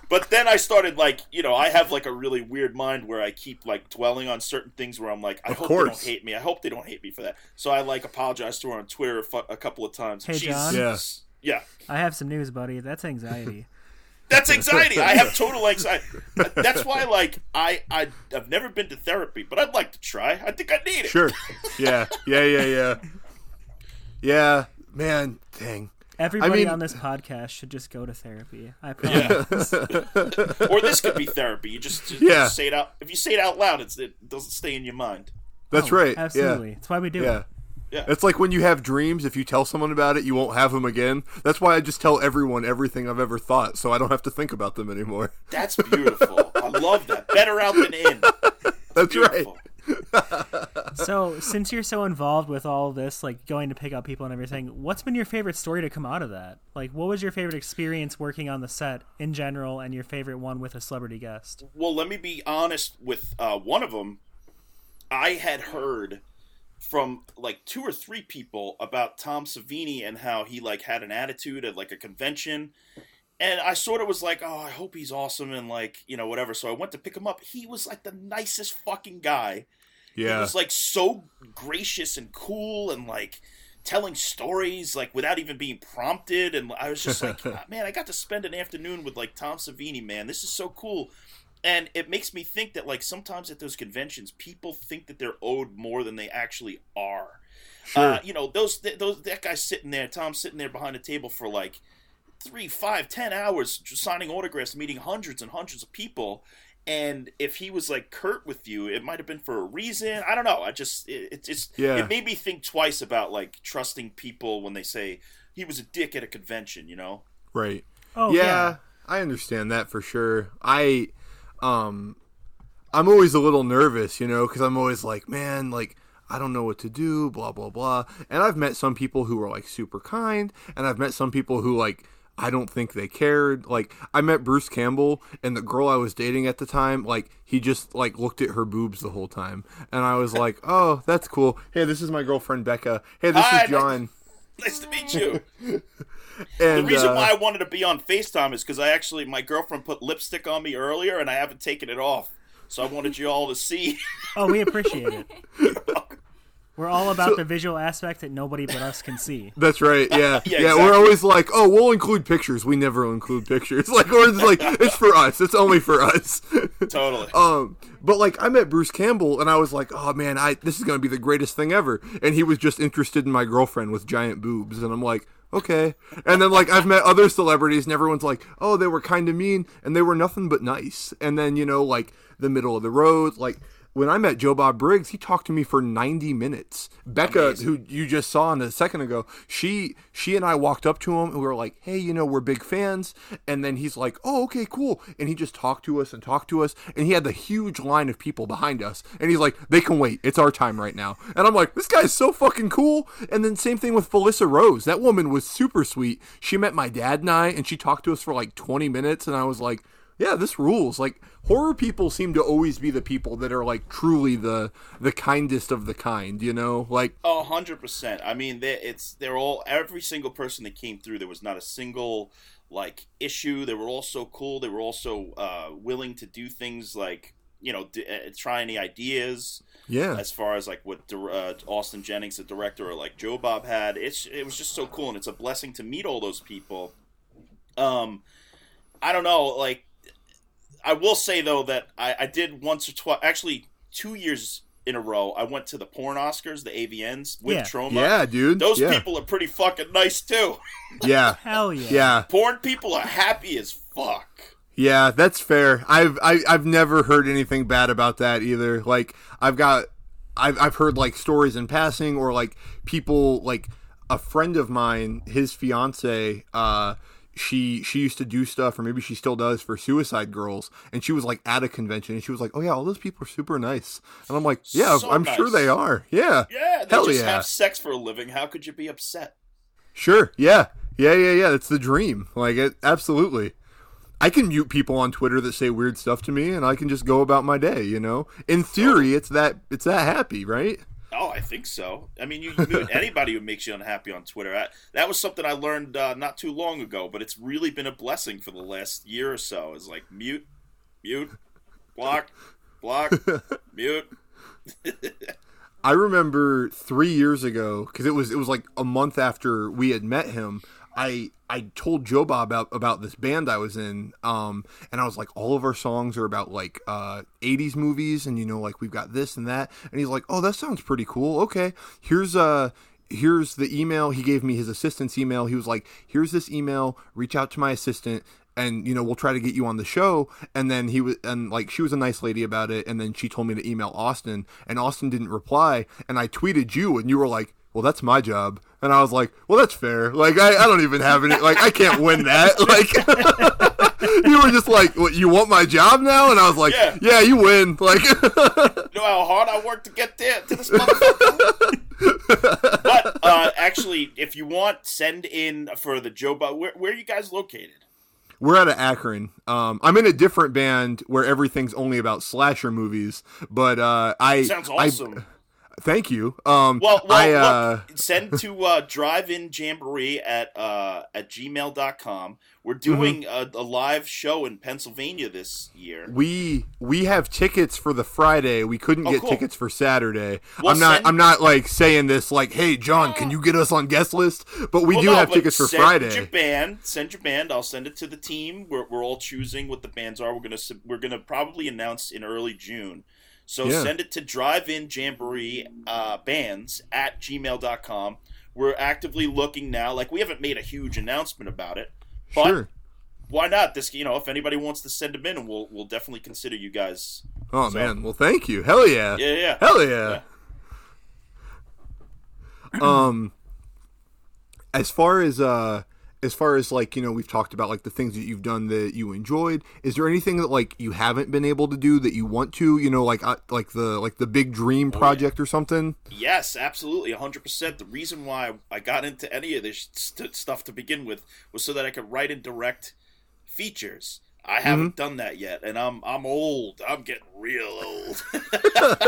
but then I started like, you know, I have like a really weird mind where I keep like dwelling on certain things where I'm like, I Of hope they don't hate me. I hope they don't hate me for that. So I like apologized to her on Twitter a, fu- a couple of times. Hey, She's- John? Yeah. Yeah. I have some news, buddy. That's anxiety. That's anxiety. I have total anxiety. That's why, like, I, I I've never been to therapy, but I'd like to try. I think I need it. Sure. Yeah. Yeah. Yeah. Yeah. Yeah. Man, dang. Everybody mean- on this podcast should just go to therapy. I promise. Yeah. Or this could be therapy. You just, just Yeah. say it out. If you say it out loud, it's, it doesn't stay in your mind. That's Oh, right. Absolutely. That's why we do Yeah. Yeah. it. Yeah. It's like when you have dreams, if you tell someone about it, you won't have them again. That's why I just tell everyone everything I've ever thought, so I don't have to think about them anymore. That's beautiful. I love that. Better out than in. That's right. So, since you're so involved with all this, like going to pick up people and everything, what's been your favorite story to come out of that? Like, what was your favorite experience working on the set in general, and your favorite one with a celebrity guest? Well, let me be honest with uh, one of them. I had heard from like two or three people about Tom Savini and how he like had an attitude at like a convention. And I sort of was like, oh, I hope he's awesome and like, you know, whatever. So I went to pick him up. He was like the nicest fucking guy. Yeah. He was like so gracious and cool and like telling stories like without even being prompted. And I was just like, "Ah, man, I got to spend an afternoon with like Tom Savini, man. This is so cool. And it makes me think that like sometimes at those conventions, people think that they're owed more than they actually are. Uh, you know, those th- those that guy's sitting there, Tom's sitting there behind a table for like three, five, ten hours just signing autographs, meeting hundreds and hundreds of people. And if he was like curt with you, it might have been for a reason. I don't know. I just it, it just Yeah. it made me think twice about like trusting people when they say he was a dick at a convention. You know? Right. Oh, yeah, yeah. I understand that for sure. I um I'm always a little nervous, you know, cuz I'm always like, man, like I don't know what to do, blah blah blah. And I've met some people who are like super kind, and I've met some people who like I don't think they cared. Like I met Bruce Campbell and the girl I was dating at the time, like he just like looked at her boobs the whole time. And I was like, "Oh, that's cool. Hey, this is my girlfriend Becca. Hey, this Hi, is John." Nice to meet you. And The reason uh, why I wanted to be on FaceTime is because I actually my girlfriend put lipstick on me earlier and I haven't taken it off. So I wanted you all to see. Oh, we appreciate it. We're all about the visual aspect that nobody but us can see. That's right. Yeah. Yeah, yeah. We're always like, oh, we'll include pictures. We never include pictures. Like, we're just like, it's for us. It's only for us. totally. um, but like, I met Bruce Campbell, and I was like, oh man, I this is gonna be the greatest thing ever. And he was just interested in my girlfriend with giant boobs, and I'm like. Okay. And then, like, I've met other celebrities, and everyone's like, oh, they were kind of mean, and they were nothing but nice. And then, you know, like, the middle of the road, like, when I met Joe Bob Briggs, he talked to me for 90 minutes. Becca, who you just saw in a second ago, she she and I walked up to him and we were like, "Hey, you know, we're big fans." And then he's like, "Oh, okay, cool." And he just talked to us and talked to us, and he had the huge line of people behind us. And he's like, "They can wait. It's our time right now." And I'm like, "This guy's so fucking cool." And then same thing with Felissa Rose. That woman was super sweet. She met my dad and I and she talked to us for like 20 minutes and I was like, yeah, this rules. Like horror people seem to always be the people that are like truly the the kindest of the kind, you know? Like 100% I mean, they, it's they're all every single person that came through. There was not a single like issue. They were all so cool. They were also uh, willing to do things like you know d- uh, try any ideas Yeah. as far as like what dir- uh, Austin Jennings, the director, or like Joe Bob had. It's it was just so cool, and it's a blessing to meet all those people. Um, I don't know, like I will say though that I, I did once or twice, actually two years in a row. I went to the porn Oscars, the AVNs with Yeah. Troma. Yeah, dude. Those yeah. people are pretty fucking nice too. Yeah. Hell yeah. Yeah. Porn people are happy as fuck. Yeah, that's fair. I've I, I've never heard anything bad about that either. Like I've got I've I've heard like stories in passing or like people like a friend of mine, his fiance, uh she she used to do stuff or maybe she still does for suicide girls and she was like at a convention and she was like oh yeah all those people are super nice and i'm like yeah So i'm sure they are yeah Yeah, they Hell just yeah. have sex for a living. How could you be upset? Sure. Yeah. Yeah. Yeah. Yeah. It's the dream. Like it. Absolutely. I can mute people on Twitter that say weird stuff to me, and I can just go about my day. You know, in theory, it's that it's that happy, right? Oh, I think so. I mean, you mute anybody who makes you unhappy on Twitter. I, that was something I learned uh, not too long ago, but it's really been a blessing for the last year or so. Is like mute, mute, block, block, mute. I remember three years ago because it was it was like a month after we had met him. I I told Joe Bob about about this band I was in, um, and I was like, all of our songs are about like uh, '80s movies, and you know, like we've got this and that. And he's like, oh, that sounds pretty cool. Okay, here's uh here's the email. He gave me his assistant's email. He was like, here's this email. Reach out to my assistant and you know we'll try to get you on the show and then he was and like she was a nice lady about it and then she told me to email austin and austin didn't reply and i tweeted you and you were like well that's my job and i was like well that's fair like i, I don't even have any like i can't win that like you were just like what you want my job now and i was like Yeah. yeah, you win like You know how hard I worked to get there to this motherfucker. but uh, actually, if you want, send in for the Joe Bob. Where, where are you guys located? We're out of Akron. Um, I'm in a different band where everything's only about slasher movies, but uh, I Sounds I- awesome. Thank you. Um, Well, well I uh, look, send to uh, drive-in jamboree at uh, at gmail.com. We're doing Mm-hmm. a, a live show in Pennsylvania this year. we we have tickets for the Friday. We couldn't Oh, get cool. tickets for Saturday. Well, I'm not. send- I'm not like saying this like, hey, John, can you get us on guest list? But we Well, do no, have tickets for send your Friday. band. Send your band. I'll send it to the team. We're, we're all choosing what the bands are. We're gonna we're gonna probably announce in early June. So Yeah. send it to drive-in jamboree uh, bands at gmail.com. We're actively looking now. Like we haven't made a huge announcement about it, but Sure. why not? This you know, if anybody wants to send them in, we'll we'll definitely consider you guys. Oh so- man. Well, thank you. Hell yeah. Yeah, yeah. Hell yeah. um as far as uh as far as like you know we've talked about like the things that you've done that you enjoyed is there anything that like you haven't been able to do that you want to you know like uh, like the like the big dream project or something Yes, absolutely, 100%. The reason why I got into any of this st- stuff to begin with was so that I could write and direct features. I haven't done that yet, and I'm I'm old. I'm getting real old.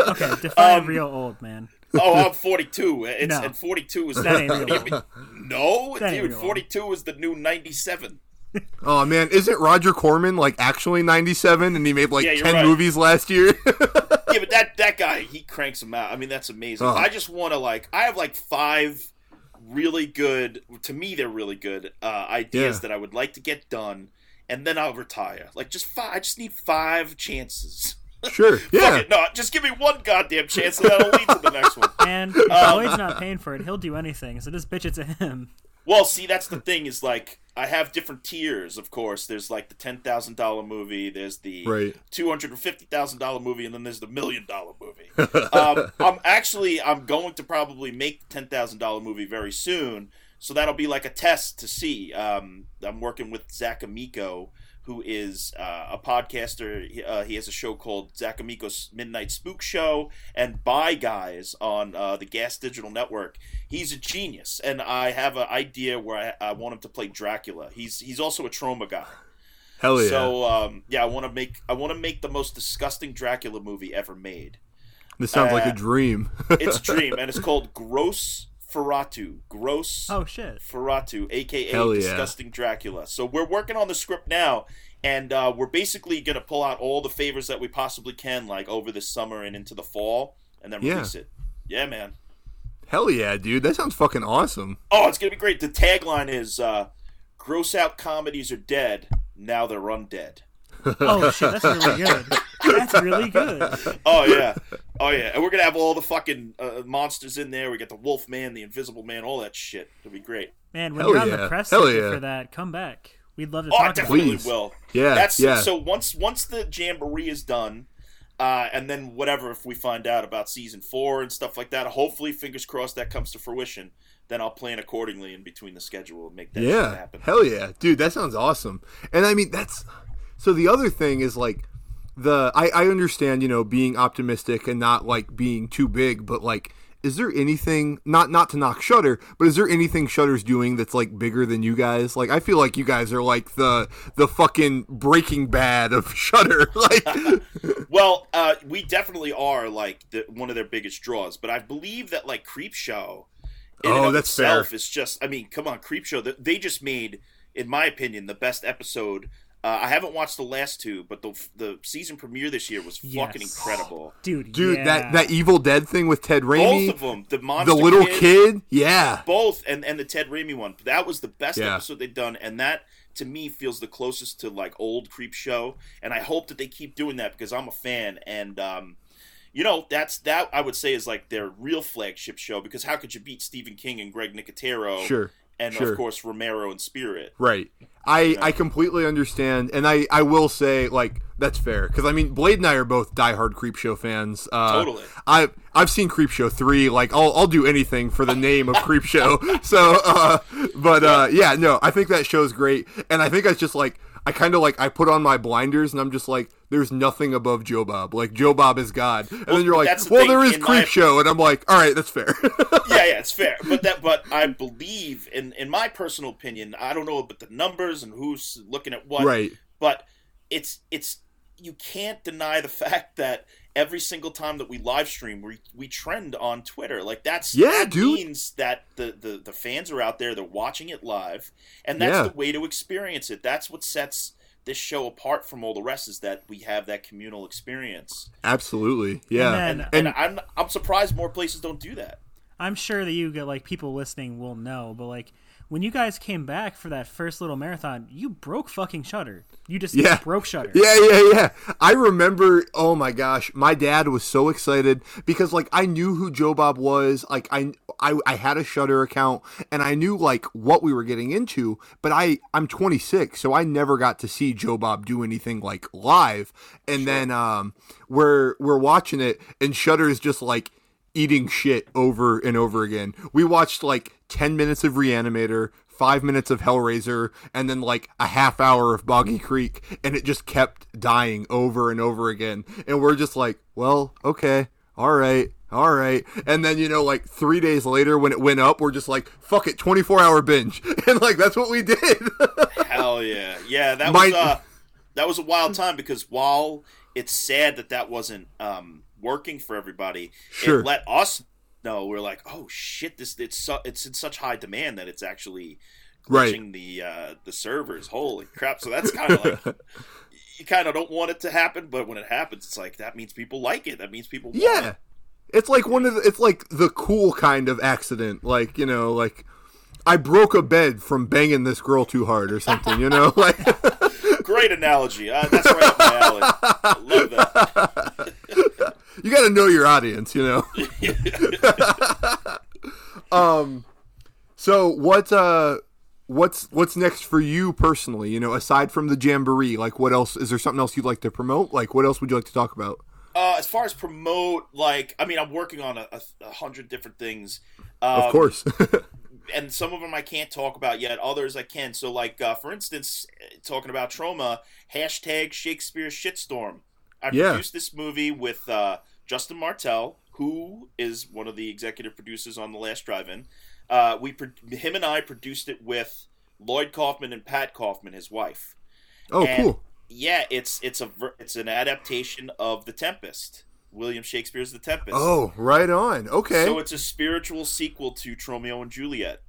Okay, define Um, real old, man. Oh, I'm 42. It's, No. And 42 is That ain't real What do you old. mean? No, That dude. real 42 is the new 97. oh man isn't roger corman like actually 97 and he made like Yeah, 10 right. movies last year yeah, but that that guy, he cranks them out. I mean, that's amazing. Oh. I just want to like, I have like five really good. To me, they're really good uh, ideas Yeah. that I would like to get done, and then I'll retire. Like just five. I just need five chances. Sure Fuck it, no, just give me one goddamn chance, and that'll lead to the next one. And if Boyd's not paying for it, he'll do anything. So just bitch it to him. Well, see, that's the thing is like I have different tiers. Of course, there's like the ten thousand dollar movie, there's the Right. two hundred and fifty thousand dollar movie, and then there's the million dollar movie. um, I'm actually I'm going to probably make the ten thousand dollar movie very soon, so that'll be like a test to see. Um, I'm working with Zach Amico, who is uh, a podcaster. He, uh, he has a show called Zach Amico's Midnight Spook Show and Bye Guys on uh, the Gas Digital Network. He's a genius, and I have an idea where I, I want him to play Dracula. He's he's also a Troma guy. hell yeah So um, yeah, I want to make I want to make the most disgusting Dracula movie ever made. this sounds like uh, a dream It's a dream, and it's called Gross Ferratu, Gross Oh shit. Ferratu, aka Hell yeah. Disgusting Dracula. So we're working on the script now, and uh, we're basically gonna pull out all the favors that we possibly can, like over the summer and into the fall, and then Yeah. release it. Yeah, man. Hell yeah, dude. That sounds fucking awesome. Oh, it's gonna be great. The tagline is uh, "Gross out comedies are dead. Now they're undead." Oh shit, that's really good. That's really good. Oh yeah, oh yeah, and we're gonna have all the fucking uh, monsters in there. We got the Wolf Man, the Invisible Man, all that shit. It'll be great. Man, when Hell you're on yeah. the press Hell yeah. for that, come back. We'd love to Oh, I talk about definitely it. Will. Yeah, That's yeah. so once once the jamboree is done, uh, and then whatever if we find out about season four and stuff like that. Hopefully, fingers crossed that comes to fruition. Then I'll plan accordingly in between the schedule and make that shit Yeah. happen. Hell yeah. Dude, that sounds awesome. And I mean that's so the other thing is like the I, I understand, you know, being optimistic and not like being too big, but like is there anything not not to knock Shudder, but is there anything Shudder's doing that's like bigger than you guys? Like I feel like you guys are like the the fucking Breaking Bad of Shudder. Like Well, uh, we definitely are like the, one of their biggest draws, but I believe that like Creepshow, Oh, that's itself, fair. is just. I mean, come on, Creepshow. They just made, in my opinion, the best episode. Uh, I haven't watched the last two, but the the season premiere this year was fucking Yes. incredible. Dude, dude, yeah. that that Evil Dead thing with Ted Raimi, Both of them, the monster, the little kid, kid, yeah. both, and and the Ted Raimi one. That was the best Yeah. episode they've done, and that to me feels the closest to like old Creepshow. And I hope that they keep doing that because I'm a fan, and um, you know that's that I would say is like their real flagship show. Because how could you beat Stephen King and Greg Nicotero, Sure. And sure. of course Romero and Spirit? Right. I, I completely understand, and I, I will say like that's fair because I mean Blade and I are both diehard Creepshow fans. Uh, Totally. I I've seen Creepshow three. Like I'll I'll do anything for the name of Creepshow. so, uh, but uh, yeah, no, I think that show's great, and I think I just like I kind of like I put on my blinders and I'm just like, there's nothing above Joe Bob. Like Joe Bob is God, and then you're like, the well, thing, there is in my- Creepshow, and I'm like, all right, that's fair. yeah, yeah, it's fair. But that, but I believe, in in my personal opinion, I don't know about the numbers and who's looking at what. right. But it's it's you can't deny the fact that every single time that we live stream, we we trend on Twitter. Like that's Yeah, that dude. means that the, the the fans are out there, they're watching it live, and that's Yeah. the way to experience it. That's what sets this show apart from all the rest is that we have that communal experience. Absolutely. Yeah. then- And, and I'm I'm surprised more places don't do that. I'm sure that you get like people listening will know, but like when you guys came back for that first little marathon, you broke fucking Shudder. You just Yeah. broke Shudder. Yeah, yeah, yeah. I remember. Oh my gosh, my dad was so excited because like I knew who Joe Bob was. Like I, I, I had a Shudder account and I knew like what we were getting into. But I, I'm 26, so I never got to see Joe Bob do anything like live. And then um, we're we're watching it, and Shudder is just like eating shit over and over again. We watched like 10 minutes of Reanimator, 5 minutes of Hellraiser, and then like a half hour of Boggy Creek, and it just kept dying over and over again. And we're just like, well, okay, all right. All right. And then, you know, like three days later when it went up, we're just like, fuck it, 24 hour binge. And like, that's what we did. Hell yeah, yeah. That My- was uh, that was a wild time because while it's sad that that wasn't um, working for everybody, Sure. it let us know we're like, oh shit, this it's su- it's in such high demand that it's actually Right. glitching the uh, the servers. Holy crap! So that's kind of like. You kind of don't want it to happen, but when it happens, it's like that means people like it. That means people want yeah. it. It's like one of the, it's like the cool kind of accident. Like, you know, like I broke a bed from banging this girl too hard or something, you know? Like Great analogy. Uh, that's right up my alley. I love that. you got to know your audience, you know. um so what uh what's what's next for you personally, you know, aside from the jamboree? Like what else is there something else you'd like to promote? Like what else would you like to talk about? Uh, as far as promote, like, I mean, I'm working on a, a, a hundred different things. Um, Of course. and some of them I can't talk about yet. Others I can. So, like, uh, for instance, talking about Troma, hashtag Shakespeare shitstorm. I Yeah. produced this movie with uh, Justin Martell, who is one of the executive producers on The Last Drive-In. Uh, we, pro- him and I produced it with Lloyd Kaufman and Pat Kaufman, his wife. oh, And- cool. Yeah, it's it's a it's an adaptation of The Tempest. William Shakespeare's The Tempest. Oh, right on. Okay. So it's a spiritual sequel to Romeo and Juliet.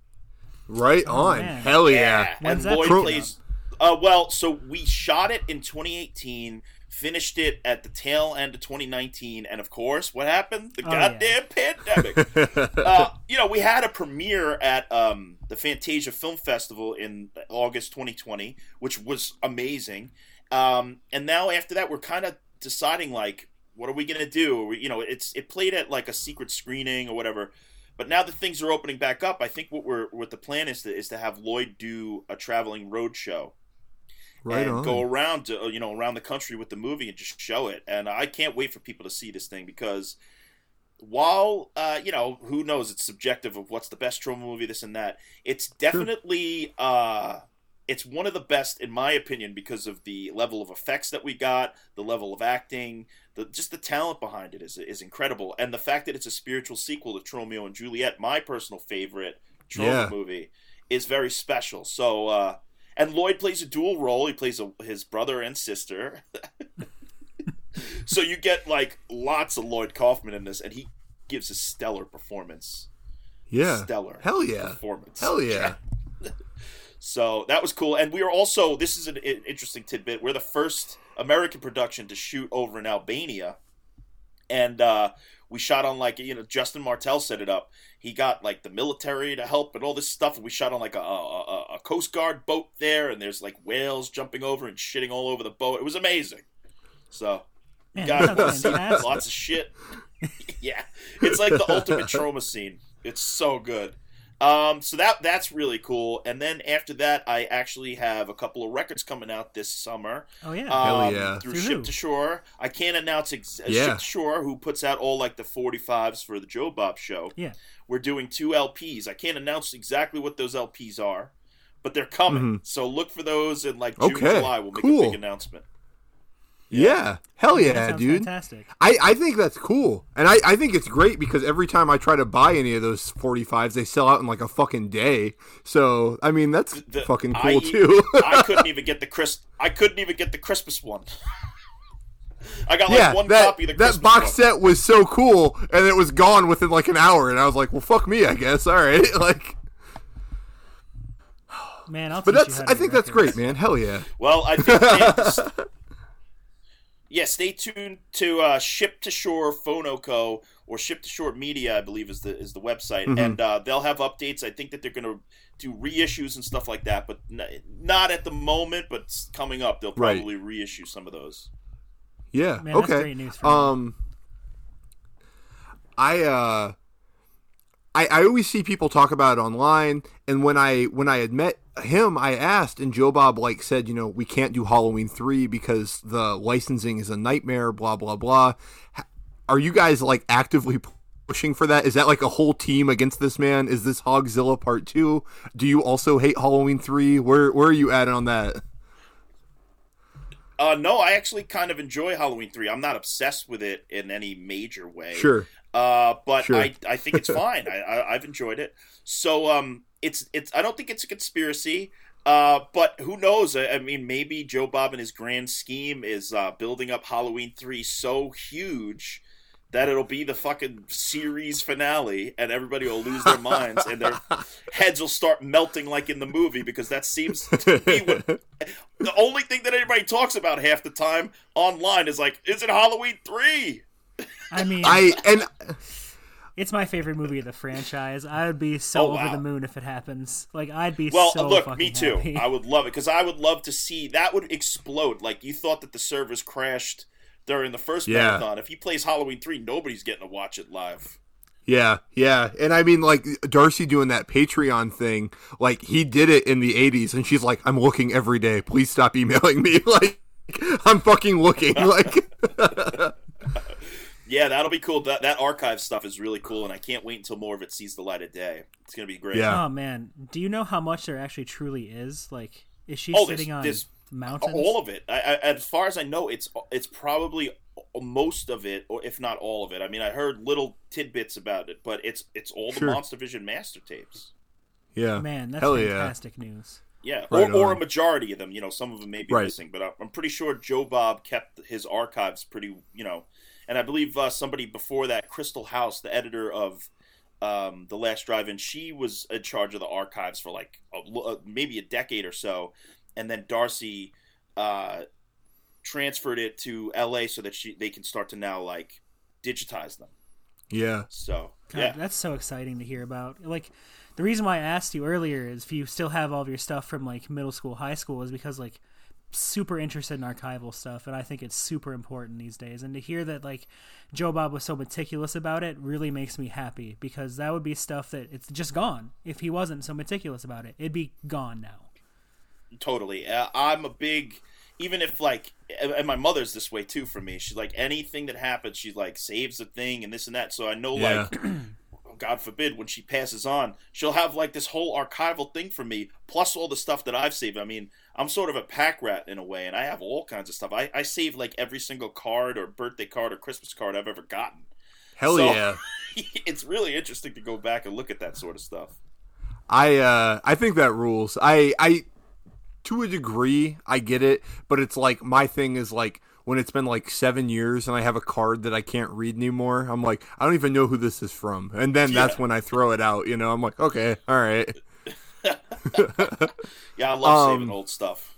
right Oh, on. man. Hell yeah. And When's that Lloyd coming plays. Uh, well, so we shot it in 2018, finished it at the tail end of 2019, and of course, what happened? The Oh, yeah. goddamn pandemic. uh, you know, we had a premiere at um, the Fantasia Film Festival in August 2020, which was amazing. Um, and now after that, we're kind of deciding like, what are we gonna do? We, you know, it's it played at like a secret screening or whatever. But now that things are opening back up, I think what we're what the plan is to is to have Lloyd do a traveling road show right and on. go around to, uh, you know around the country with the movie and just show it. And I can't wait for people to see this thing because while uh, you know who knows it's subjective of what's the best Troma movie this and that it's definitely uh, it's one of the best in my opinion because of the level of effects that we got the level of acting the just the talent behind it is is incredible and the fact that it's a spiritual sequel to Romeo and Juliet my personal favorite Troma Yeah. movie is very special so uh, and Lloyd plays a dual role he plays a, his brother and sister so you get like lots of Lloyd Kaufman in this, and he gives a stellar performance. yeah. Stellar. Hell yeah. Performance. Hell yeah. So that was cool, and we are also. This is an interesting tidbit. We're the first American production to shoot over in Albania, and uh, we shot on like you know Justin Martell set it up. He got like the military to help and all this stuff, and we shot on like a, a, a- Coast Guard boat there, and there's like whales jumping over and shitting all over the boat. It was amazing. So Man, lots of shit. yeah, it's like the ultimate Troma scene. It's so good. Um, so that that's really cool. And then after that, I actually have a couple of records coming out this summer. Oh yeah. Hell Um, yeah. Through Through Ship who? to Shore. I can't announce ex- uh, Yeah. Ship to Shore, who puts out all like the 45s for the Joe Bob show. Yeah. We're doing two LPs. I can't announce exactly what those LPs are, but they're coming. So look for those in like June, Mm-hmm. Okay, July. We'll make a big announcement. Yeah. Hell yeah, sounds dude. Fantastic. I, I think that's cool. And I, I think it's great because every time I try to buy any of those 45s, they sell out in like a fucking day. So, I mean, that's The- fucking I- cool too. I couldn't even get the Chris. I couldn't even get the Christmas one. I got like yeah, one that, copy of the that box one. set was so cool and it was gone within like an hour. And I was like, well, fuck me, I guess. All right. Like, Man, I'll but teach that's, you how to I do think that's great, man. Hell yeah. Well, I think. Yeah, yeah, stay tuned to uh, Ship to Shore Phonoco or Ship to Shore Media, I believe is the is the website, Mm-hmm. and uh, they'll have updates. I think that they're going to do reissues and stuff like that, but n- not at the moment. But coming up, they'll Right. probably reissue some of those. Yeah. Man, okay. great news for me. um, I uh, I I always see people talk about it online, and when I when I had met him, I asked, and Joe Bob like said, you know, we can't do Halloween three because the licensing is a nightmare. Blah blah blah. Are you guys like actively pushing for that? Is that like a whole team against this man? Is this Hogzilla part two? Do you also hate Halloween three? Where where are you at on that? Uh, no, I actually kind of enjoy Halloween three. I'm not obsessed with it in any major way. Sure. Uh, but Sure. I, I think it's fine. I, I, I've enjoyed it. So um, it's it's. I don't think it's a conspiracy. Uh, but who knows? I, I mean, maybe Joe Bob and his grand scheme is uh, building up Halloween three so huge that it'll be the fucking series finale, and everybody will lose their minds, and their heads will start melting like in the movie because that seems to be what the only thing that anybody talks about half the time online is like, is it Halloween three? I mean, I and it's my favorite movie of the franchise. I would be so Oh, over the moon if it happens. Like I'd be Well, so look, fucking me too. happy. I would love it because I would love to see that would explode. Like you thought that the servers crashed during the first Yeah. marathon. If he plays Halloween three, nobody's getting to watch it live. Yeah, yeah. And I mean, like, Darcy doing that Patreon thing, like, he did it in the 80s, and she's like, I'm looking every day. Please stop emailing me. Like, I'm fucking looking. Like, Yeah, that'll be cool. That that archive stuff is really cool, and I can't wait until more of it sees the light of day. It's gonna be great. Yeah. Oh man, do you know how much there actually truly is? Like, is she Oh, there's- sitting on there's mountains? all of it. I, I, as far as I know, it's it's probably most of it, or if not all of it. I mean, I heard little tidbits about it, but it's it's all the Sure. Monster Vision master tapes. yeah. Man, that's Hell yeah. fantastic news. Yeah, Right or, or a majority of them. You know, some of them may be Right. missing, but I'm pretty sure Joe Bob kept his archives pretty. You know, and I believe uh, somebody before that, Crystal House, the editor of um, the Last Drive-In, she was in charge of the archives for like a, lo- uh, maybe a decade or so, and then Darcy uh, transferred it to L.A. so that she they can start to now like digitize them. Yeah. So God, yeah, that's so exciting to hear about. Like, the reason why I asked you earlier is if you still have all of your stuff from like middle school, high school, is because like super interested in archival stuff, and I think it's super important these days. And to hear that like Joe Bob was so meticulous about it really makes me happy because that would be stuff that it's just gone if he wasn't so meticulous about it. It'd be gone now. totally. Uh, I'm a big, even if like, and and my mother's this way too for me. She's like anything that happens, she like saves a thing and this and that. So I know Yeah. like, God forbid, when she passes on, she'll have like this whole archival thing for me, plus all the stuff that I've saved. I mean, I'm sort of a pack rat in a way, and I have all kinds of stuff. I, I save like every single card or birthday card or Christmas card I've ever gotten. Hell So- yeah. it's really interesting to go back and look at that sort of stuff. I uh I think that rules. I I to a degree I get it, but it's like my thing is like when it's been like seven years and I have a card that I can't read anymore, I'm like, I don't even know who this is from. And then that's when I throw it out, you know, I'm like, okay, all right. Yeah, I love Um, saving old stuff.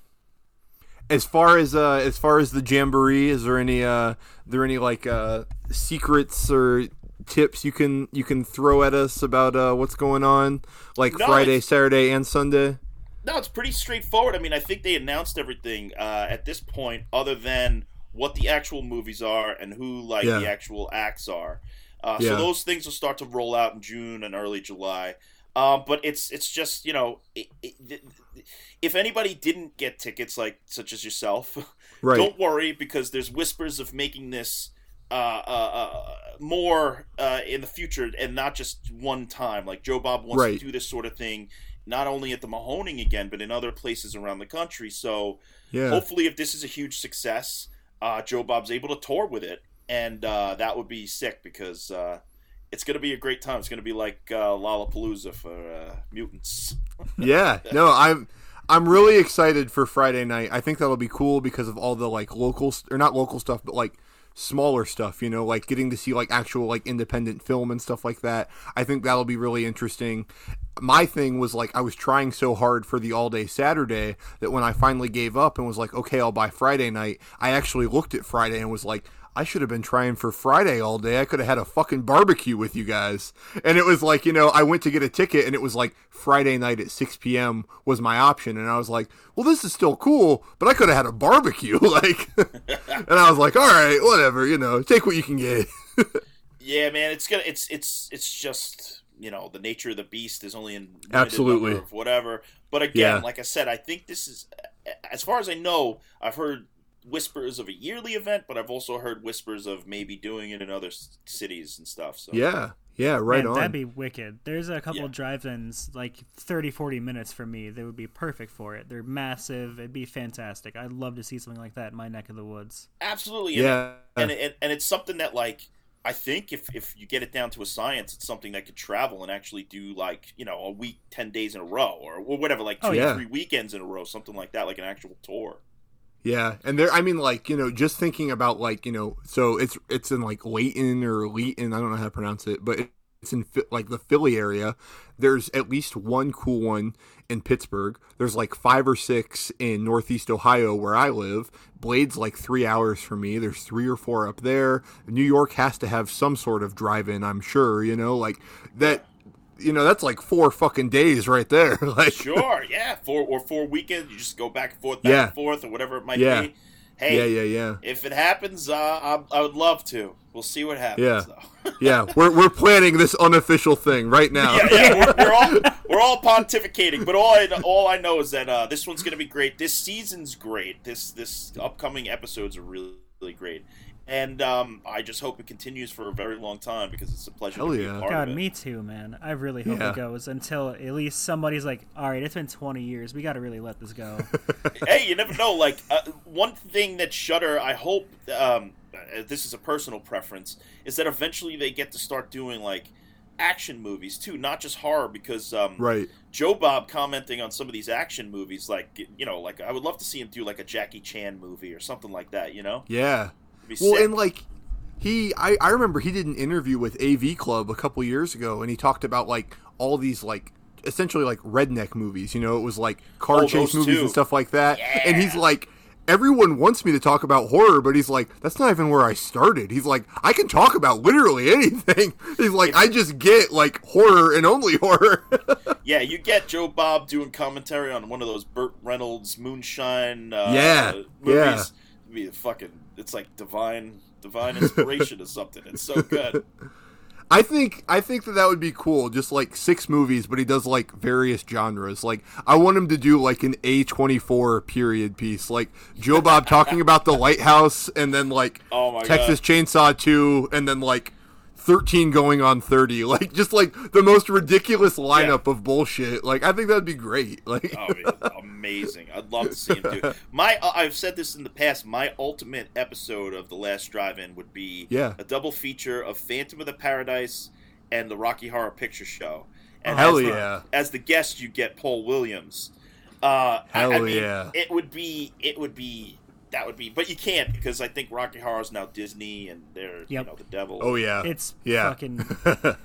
As far as uh as far as the jamboree, is there any uh there any like uh secrets or tips you can you can throw at us about uh what's going on? Like No, Friday, Saturday and Sunday? No, it's pretty straightforward. I mean, I think they announced everything uh, at this point, other than what the actual movies are and who like Yeah. the actual acts are. Uh, Yeah. So those things will start to roll out in June and early July. Um, but it's it's just you know, it, it, if anybody didn't get tickets, like such as yourself, Right. don't worry because there's whispers of making this uh, uh, uh, more uh, in the future and not just one time. Like Joe Bob wants Right. to do this sort of thing, not only at the Mahoning again, but in other places around the country. So yeah. hopefully, if this is a huge success, uh, Joe Bob's able to tour with it, and uh, that would be sick because uh, it's going to be a great time. It's going to be like uh, Lollapalooza for uh, mutants. yeah no i'm i'm really excited for friday night i think that'll be cool because of all the like local st- or not local stuff but like smaller stuff you know like getting to see like actual like independent film and stuff like that i think that'll be really interesting my thing was like i was trying so hard for the all day saturday that when i finally gave up and was like okay i'll buy friday night i actually looked at friday and was like I should have been trying for Friday all day. I could have had a fucking barbecue with you guys. And it was like, you know, I went to get a ticket and it was like Friday night at 6 p.m. was my option. And I was like, well, this is still cool, but I could have had a barbecue. like, and I was like, all right, whatever, you know, take what you can get. Yeah, man, it's gonna it's it's it's just you know the nature of the beast is only in Absolutely. whatever. But again, Yeah. like I said, I think this is as far as I know, I've heard whispers of a yearly event, but I've also heard whispers of maybe doing it in other s- cities and stuff. So yeah. Yeah. Right Man, on. That'd be wicked. There's a couple Yeah. drive-ins, like 30, 40 minutes for me. They would be perfect for it. They're massive. It'd be fantastic. I'd love to see something like that in my neck of the woods. absolutely, and yeah. and, it, and it's something that like I think if if you get it down to a science, it's something that could travel and actually do like you know a week, ten days in a row, or, or whatever, like oh, two Oh, yeah. three weekends in a row, something like that, like an actual tour. Yeah, and there, I mean, like you know, just thinking about like you know, so it's it's in like Leighton or Leighton, I don't know how to pronounce it, but it's in like the Philly area. There's at least one cool one in Pittsburgh. There's like five or six in Northeast Ohio where I live. Blade's like three hours from me. There's three or four up there. New York has to have some sort of drive-in, I'm sure. You know, like that. You know, that's like four fucking days right there. like, Sure, yeah, four or four weekends. You just go back and forth, back Yeah. and forth, or whatever it might Yeah. be. Hey, yeah, yeah, yeah. if it happens, uh, I, I would love to. We'll see what happens. Yeah. though. Yeah, we're we're planning this unofficial thing right now. yeah, yeah, we're, we're all we're all pontificating, but all I all I know is that uh, this one's gonna be great. This season's great. This this upcoming episodes are really really great, and um, I just hope it continues for a very long time because it's a pleasure Hell to be yeah. a part God, of it. me too, man. I really hope Yeah. it goes until at least somebody's like, all right, it's been 20 years. We got to really let this go. hey, you never know. Like uh, one thing that Shudder, I hope um, uh, this is a personal preference, is that eventually they get to start doing like action movies too, not just horror. Because um, Right. Joe Bob commenting on some of these action movies, like you know, like I would love to see him do like a Jackie Chan movie or something like that. You know, Yeah. Be Well, sick. and like he, I, I remember he did an interview with AV Club a couple years ago, and he talked about like all these like essentially like redneck movies. You know, it was like car Oh, chase movies and stuff like that. And he's like. Everyone wants me to talk about horror, but he's like, that's not even where I started. He's like, I can talk about literally anything. He's like, I just get like horror and only horror. yeah, you get Joe Bob doing commentary on one of those Burt Reynolds moonshine uh, Yeah, movies. yeah. It'd be a fucking, it's like divine, divine inspiration or something. It's so good. I think I think that that would be cool. Just like six movies, but he does like various genres. Like I want him to do like an A twenty four period piece, like Joe Bob talking about the lighthouse, and then like Oh Texas Chainsaw two, and then like thirteen going on thirty. Like just like the most ridiculous lineup of bullshit. Like I think that'd be great. Like Oh, amazing! I'd love to see him do it. My, uh, I've said this in the past. My ultimate episode of the Last Drive-In would be Yeah. a double feature of Phantom of the Paradise and the Rocky Horror Picture Show. And Hell as the- yeah. as the guest, you get Paul Williams. Uh, I- Hell I mean, yeah. It would be. It would be. That would be. But you can't because I think Rocky Horror is now Disney and they're you know the devil. oh yeah, It's yeah. fucking.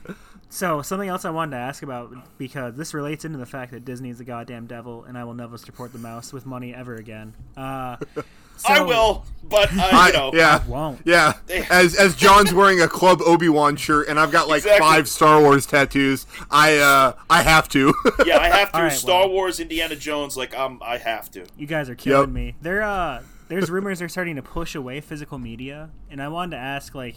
So something else I wanted to ask about because this relates into the fact that Disney is the goddamn devil, and I will never support the mouse with money ever again. Uh, I will, but uh, I- you know. yeah, won't. yeah. As as John's wearing a Club Obi Wan shirt, and I've got like Exactly. five Star Wars tattoos. I uh I have to. Yeah, I have to. All right, Star well. Wars, Indiana Jones, like um, I have to. You guys are killing Yep. me. There, uh, there's rumors they're starting to push away physical media, and I wanted to ask, like,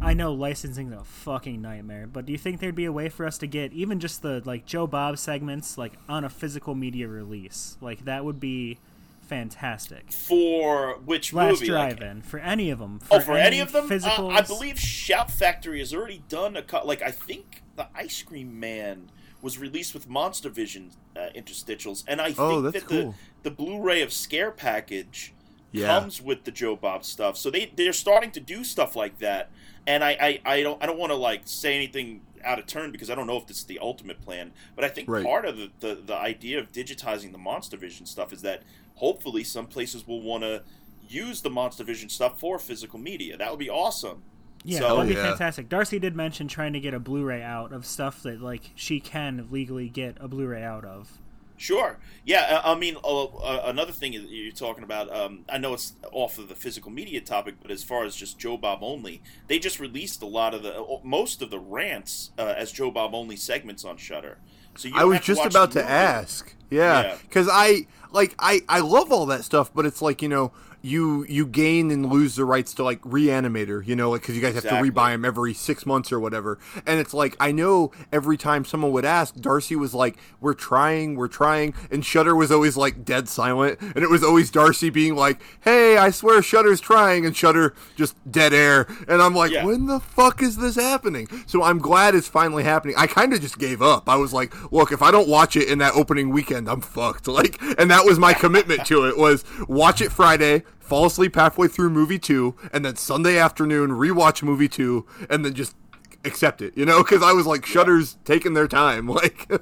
I know licensing's a fucking nightmare, but do you think there'd be a way for us to get even just the like Joe Bob segments like on a physical media release? Like that would be fantastic. For which Last movie? Like, drive-in for any of them. oh, for any of them? Uh. I believe Shout Factory has already done a cut. Like, I think the Ice Cream Man was released with Monster Vision uh, interstitials, and I think Oh, that's that cool. the the Blu-ray of Scare package Yeah. comes with the Joe Bob stuff. So they they're starting to do stuff like that, and I I, I don't I don't want to like say anything out of turn because I don't know if this is the ultimate plan, but I think Right. part of the, the the idea of digitizing the Monster Vision stuff is that hopefully some places will want to use the Monster Vision stuff for physical media. That would be awesome. Yeah, So- that'd be Yeah. fantastic. Darcy did mention trying to get a Blu-ray out of stuff that like she can legally get a Blu-ray out of. Sure. Yeah. I I mean, uh, uh, another thing you're talking about. Um, I know it's off of the physical media topic, but as far as just Joe Bob only, they just released a lot of the uh, most of the rants uh, as Joe Bob only segments on Shudder. So you I was just about to ask. Yeah, Yeah. because I like I I love all that stuff, but it's like you know you you gain and lose the rights to like Reanimator, you know, like because you guys have Exactly. to rebuy them every six months or whatever. And it's like I know every time someone would ask, Darcy was like, "We're trying, we're trying," and Shudder was always like dead silent, and it was always Darcy being like, "Hey, I swear Shudder's trying," and Shudder just dead air, and I'm like, Yeah. when the fuck is this happening? So I'm glad it's finally happening. I kind of just gave up. I was like, look, if I don't watch it in that opening weekend, I'm fucked. Like, and that was my commitment to it was watch it Friday, fall asleep halfway through movie two, and then Sunday afternoon rewatch movie two, and then just accept it. You know, because I was like, Shudder's taking their time. Like,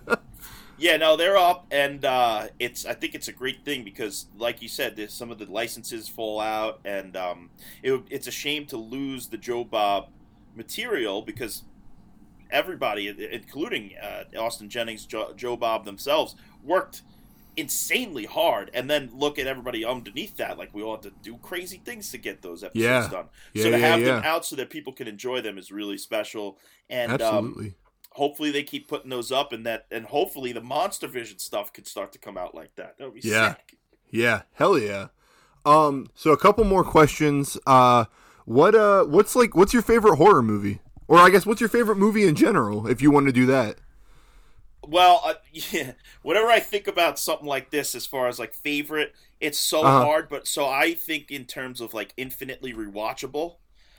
Yeah, no, they're up, and uh, it's. I think it's a great thing because, like you said, there's some of the licenses fall out, and um, it, it's a shame to lose the Joe Bob material because everybody, including uh, Austin Jennings, jo- Joe Bob themselves, worked insanely hard, and then look at everybody underneath that. Like we all have to do crazy things to get those episodes Yeah. done. Yeah, so to yeah, have them out so that people can enjoy them is really special. And um, absolutely. hopefully they keep putting those up and that and hopefully the monster vision stuff could start to come out like that that would be Yeah. sick Yeah, hell yeah. Um, so a couple more questions. Uh, what uh, what's like, what's your favorite horror movie? Or I guess what's your favorite movie in general, if you want to do that? Well uh, yeah whenever i think about something like this as far as like favorite it's so Uh-huh. hard but so i think in terms of like infinitely rewatchable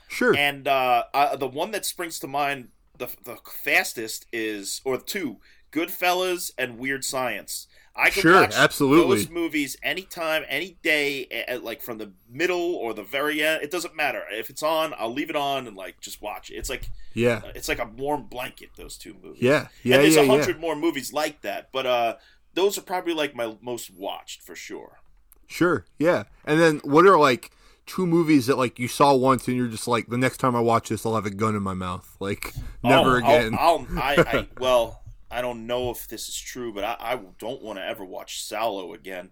Sure. and uh, uh the one that springs to mind the, the fastest is or two Goodfellas and Weird Science. I can Sure, watch absolutely. those movies anytime, any day, like from the middle or the very end. It doesn't matter if it's on. I'll leave it on and like just watch it. It's like Yeah. it's like a warm blanket. Those two movies. Yeah. Yeah. and there's yeah. a Yeah. hundred more movies like that, but uh, those are probably like my most watched for sure. Sure. Yeah. And then what are like two movies that like you saw once and you're just like the next time I watch this I'll have a gun in my mouth. Like never Oh, again. I'll, I'll, I, I well, I don't know if this is true, but I, I don't want to ever watch Salò again.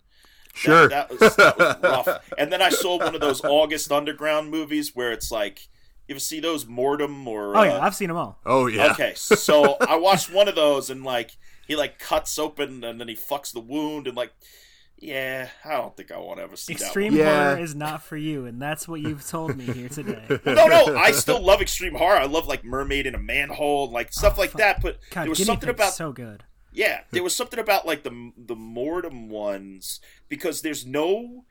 sure. That, that was, that was rough. And then I saw one of those August Underground movies where it's like, you ever see those Mordum or? Oh yeah, uh, I've seen them all. oh yeah. Okay, so I watched one of those and like he like cuts open and then he fucks the wound and like, yeah, I don't think I want to ever see Extreme that. Yeah. horror is not for you, and that's what you've told me here today. No, no, I still love extreme horror. I love like Mermaid in a Manhole, like stuff oh, like that. But God, there was Guinea something about so good. Yeah, there was something about like the the Mordum ones because there's no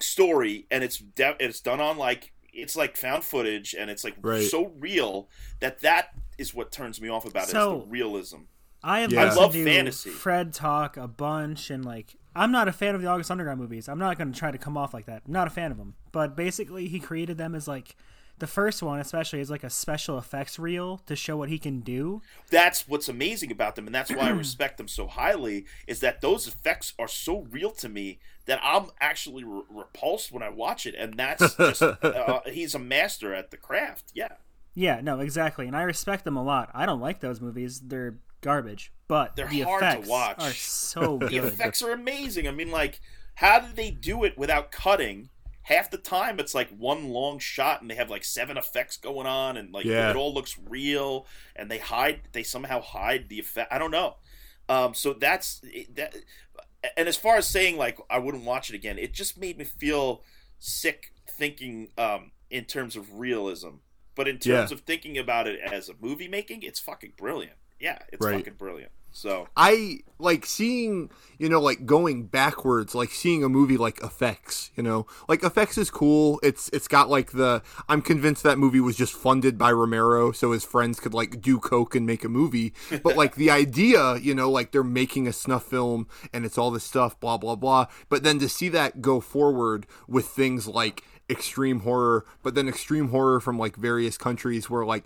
story and it's de- it's done on like it's like found footage and it's like Right. so real that that is what turns me off about it So- is the realism. I have Yeah. I love to fantasy. Fred talk a bunch, and like I'm not a fan of the August Underground movies. I'm not going to try to come off like that. I'm not a fan of them. But basically, he created them as like the first one, especially as like a special effects reel to show what he can do. That's what's amazing about them and that's why I respect them so highly is that those effects are so real to me that I'm actually re- repulsed when I watch it and that's just uh, he's a master at the craft. Yeah. Yeah, no, exactly, and I respect them a lot. I don't like those movies; they're garbage. But They're the hard to effects watch. are so good. The effects are amazing. I mean, like, how did they do it without cutting? Half the time, it's like one long shot, and they have like seven effects going on, and like Yeah. it all looks real. And they hide, they somehow hide the effect. I don't know. Um, so that's that. And as far as saying like I wouldn't watch it again, it just made me feel sick thinking um, in terms of realism. But in terms Yeah. of thinking about it as a movie making, it's fucking brilliant. Yeah, it's Right. fucking brilliant. So I like seeing, you know, like going backwards, like seeing a movie like Effects, you know. Like Effects is cool. It's it's got like the I'm convinced that movie was just funded by Romero so his friends could like do coke and make a movie. But like the idea, you know, like they're making a snuff film and it's all this stuff blah blah blah. But then to see that go forward with things like extreme horror, but then extreme horror from like various countries where like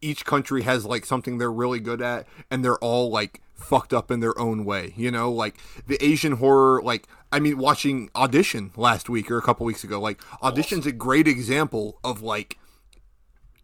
each country has like something they're really good at and they're all like fucked up in their own way you know? Like the asian horror like i mean watching audition last week or a couple weeks ago like audition's a great example of like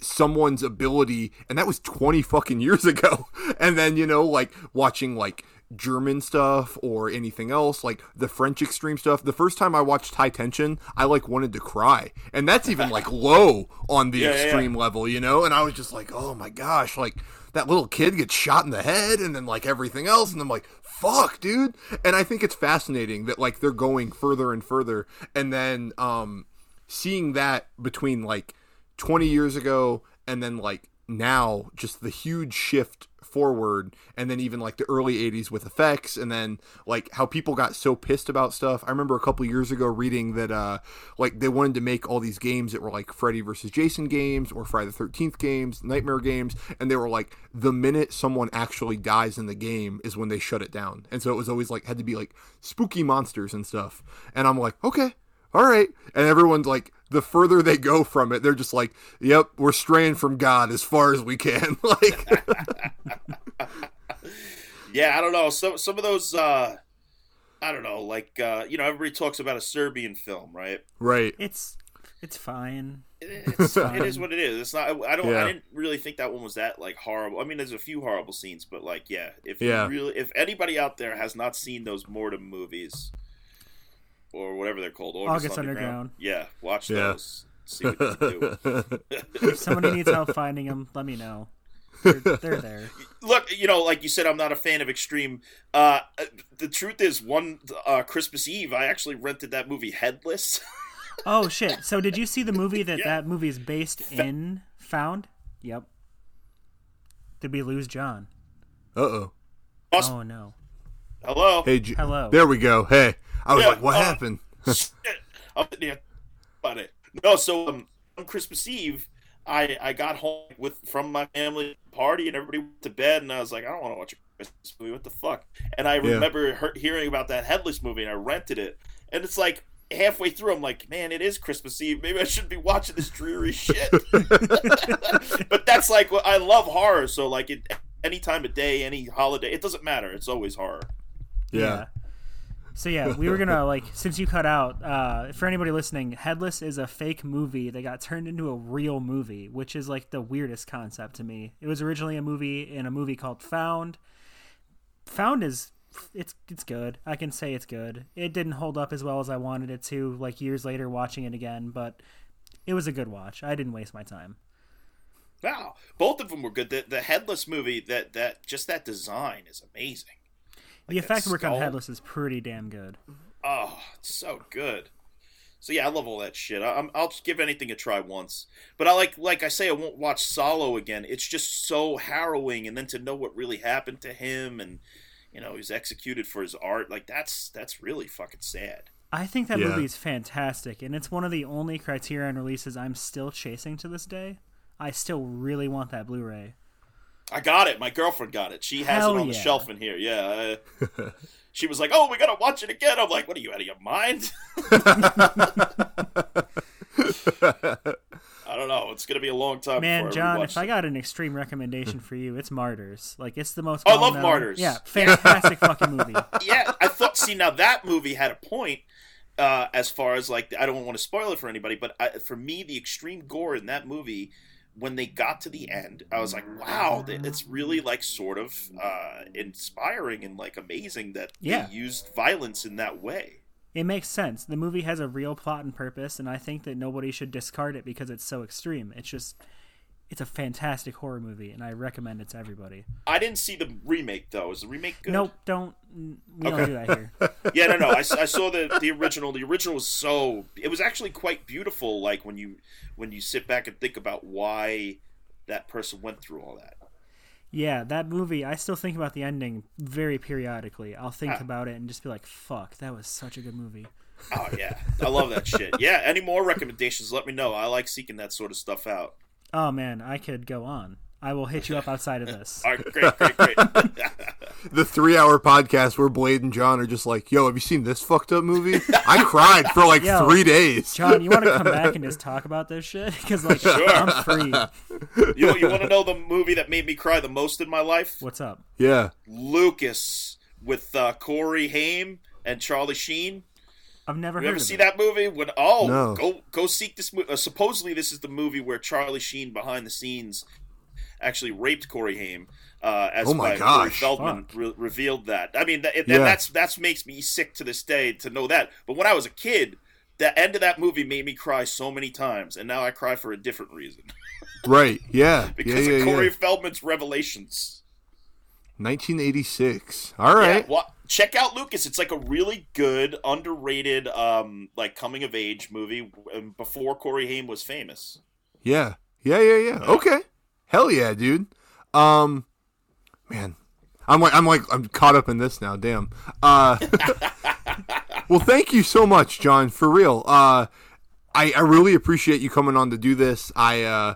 someone's ability and that was 20 fucking years ago. And then you know like watching like german stuff or anything else like the french extreme stuff. The first time i watched high tension i like wanted to cry. And that's even like low on the Yeah, yeah, yeah. extreme level you know? And i was just like oh my gosh like that little kid gets shot in the head and then like everything else. And i'm like fuck dude. And i think it's fascinating that like they're going further and further. And then um seeing that between like 20 years ago and then like now just the huge shift forward and then even like the early 80s with effects and then like how people got so pissed about stuff i remember a couple years ago reading that uh like they wanted to make all these games that were like freddy versus jason games or friday the 13th games nightmare games and they were like the minute someone actually dies in the game is when they shut it down and so it was always like had to be like spooky monsters and stuff and i'm like okay all right. And everyone's like, the further they go from it, they're just like, yep, we're straying from God as far as we can. like, Yeah, I don't know. Some some of those uh I don't know, like uh you know, everybody talks about a Serbian film, right? right. It's it's fine. It's it is what it is. It's not I don't Yeah. I didn't really think that one was that like horrible. I mean, there's a few horrible scenes, but like yeah, if Yeah. you really if anybody out there has not seen those Mordum movies or whatever they're called, August, August Underground, Underground. yeah, watch Yeah. those. See what you can do. If somebody needs help finding them, let me know. They're, they're there. look you know like you said i'm not a fan of extreme uh the truth is one uh christmas eve i actually rented that movie headless Oh shit! So did you see the movie that Yeah. that movie is based in? Found? Yep. Did we lose John? Uh oh. Oh no. hello Hey, J- Hello. There we go. Hey, I was Yeah, like, what uh, happened? Shit. I'm yeah, about it no so um, on christmas eve I I got home with from my family party and everybody went to bed and I was like, I don't want to watch a Christmas movie. What the fuck? And I Yeah. remember he- hearing about that Headless movie and I rented it. And it's like halfway through, I'm like, man, it is Christmas Eve. Maybe I shouldn't be watching this dreary shit. but that's like I love horror. So like it, any time of day, any holiday, it doesn't matter. It's always horror. Yeah. So yeah, we were gonna like since you cut out. Uh, for anybody listening, Headless is a fake movie that got turned into a real movie, which is like the weirdest concept to me. It was originally a movie in a movie called Found. Found is it's it's good. I can say it's good. It didn't hold up as well as I wanted it to. Like years later, watching it again, but it was a good watch. I didn't waste my time. Wow, both of them were good. The the headless movie that that just that design is amazing. The effect work on. Headless is pretty damn good. Oh, it's so good. So yeah, I love all that shit. I, I'm, I'll just give anything a try once. But I like, like I say, I won't watch Salò again. It's just so harrowing, and then to know what really happened to him, and you know, he's executed for his art. Like that's that's really fucking sad. I think that Yeah. movie is fantastic, and it's one of the only Criterion releases I'm still chasing to this day. I still really want that Blu-ray. I got it. My girlfriend got it. She has Hell it on the shelf in here. Yeah. uh, she was like, "Oh, we gotta watch it again." I'm like, "What are you out of your mind?" I don't know. It's gonna be a long time. Man, John, if I got an extreme recommendation for you, it's Martyrs. Like it's the most. Oh, I love Martyrs. Yeah, fantastic fucking movie. yeah, I thought. See, now that movie had a point. Uh, as far as like, I don't want to spoil it for anybody, but I, for me, the extreme gore in that movie, when they got to the end, I was like, wow, it's really like sort of uh, inspiring and like amazing that Yeah. they used violence in that way. It makes sense. The movie has a real plot and purpose, and I think that nobody should discard it because it's so extreme. It's just, it's a fantastic horror movie, and I recommend it to everybody. I didn't see the remake though. Is the remake good? Nope, don't. We Okay. don't do that here. Yeah, no, no. I saw the the original. The original was so. It was actually quite beautiful. Like when you when you sit back and think about why that person went through all that. Yeah, that movie, I still think about the ending very periodically. I'll think Ah. about it and just be like, fuck, that was such a good movie. Oh yeah, I love that shit. Yeah, any more recommendations? Let me know. I like seeking that sort of stuff out. Oh man, I could go on. I will hit you up outside of this. All right, great, great, great. The three hour podcast where Blade and John are just like, yo, have you seen this fucked up movie? I cried for like Yo, three days. John, you want to come back and just talk about this shit? Because like I'm free. you you want to know the movie that made me cry the most in my life? What's up? Yeah. Lucas with uh, Corey Haim and Charlie Sheen. I've never You heard ever of see it. that movie? When oh, No. go go seek this movie. Uh, supposedly, this is the movie where Charlie Sheen behind the scenes actually raped Corey Haim. Uh, as Oh my by Corey gosh. Feldman re- revealed that. I mean, that, and Yeah. that's that's makes me sick to this day to know that. But when I was a kid, the end of that movie made me cry so many times, and now I cry for a different reason Right. Yeah. because yeah, yeah, of Corey yeah. Feldman's revelations. 1986. All right. Yeah, well, check out Lucas. It's like a really good, underrated, um, like coming of age movie um, before Corey Haim was famous. Yeah. Yeah, yeah, yeah. Okay. Hell yeah, dude. Um man. I'm like I'm like I'm caught up in this now, damn. Uh Well, thank you so much, John, for real. Uh I I really appreciate you coming on to do this. I uh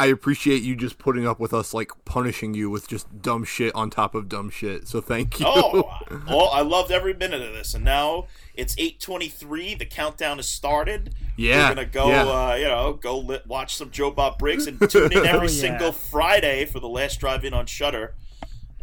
I appreciate you just putting up with us like punishing you with just dumb shit on top of dumb shit. So thank you. Oh, oh, I loved every minute of this, and now it's eight twenty-three. The countdown has started. Yeah, we're gonna go. yeah. Uh, you know, go li- watch some Joe Bob Briggs and tune in every Oh, yeah. single Friday for the last drive-in on Shudder.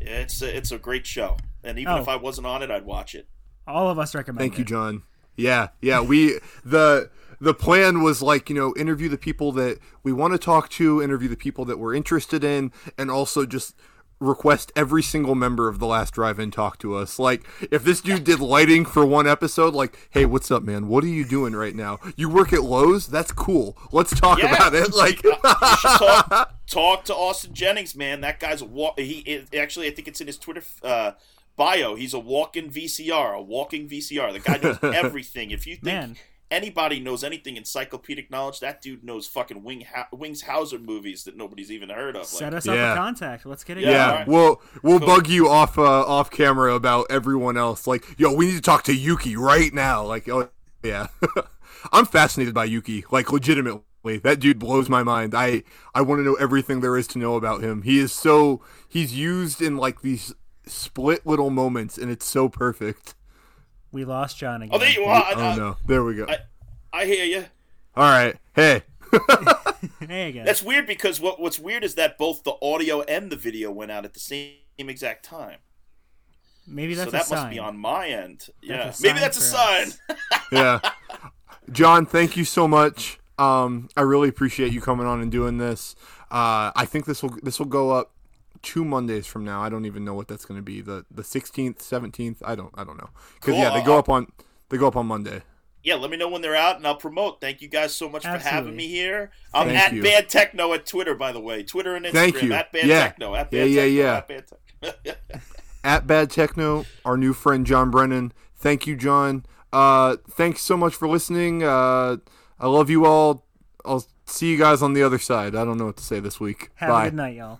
It's a, it's a great show, and even Oh. if I wasn't on it, I'd watch it. All of us recommend Thank you. John. Yeah, yeah. We the the plan was like you know interview the people that we want to talk to, interview the people that we're interested in, and also just request every single member of the last drive-in talk to us. Like if this dude did lighting for one episode, like, hey, what's up, man? What are you doing right now? You work at Lowe's? That's cool. Let's talk Yeah. about it. Like, talk, talk to Austin Jennings, man. That guy's a walk. He it, actually, I think it's in his Twitter uh, bio. He's a walking VCR, a walking VCR. The guy knows everything. If you think Man. Anybody knows anything encyclopedic knowledge, that dude knows fucking Wing ha- Wings Hauser movies that nobody's even heard of. Set Like, us up Yeah. a contact. Let's get it. Yeah. yeah, going. alright. we'll we'll Cool. bug you off uh, off camera about everyone else. Like, yo, we need to talk to Yuki right now. Like, oh yeah, I'm fascinated by Yuki. Like, legitimately, That dude blows my mind. I I want to know everything there is to know about him. He is so he's used in like these split little moments, and it's so perfect. We lost John again. Oh, there you are. Oh Uh, no, there we go. I, I hear you. All right, hey, hey again. That's weird because what what's weird is that both the audio and the video went out at the same exact time. Maybe that's so a that sign. must be on my end. yeah, maybe that's a sign. yeah, John, thank you so much. Um, I really appreciate you coming on and doing this. Uh, I think this will this will go up two Mondays from now. I don't even know what that's going to be. The the sixteenth, seventeenth. I don't I don't know because Cool. yeah, they go up on they go up on Monday. yeah, let me know when they're out and I'll promote. Thank you guys so much for having me here. I'm Thank at you. Bad Techno at Twitter, by the way. Twitter and Instagram Thank you. at Bad Yeah. Techno. At Bad Yeah, yeah, Techno, yeah. At Bad Techno. at Bad Techno, our new friend John Brennan. Thank you, John. Uh, thanks so much for listening. Uh, I love you all. I'll see you guys on the other side. I don't know what to say this week. Have Bye. a good night, y'all.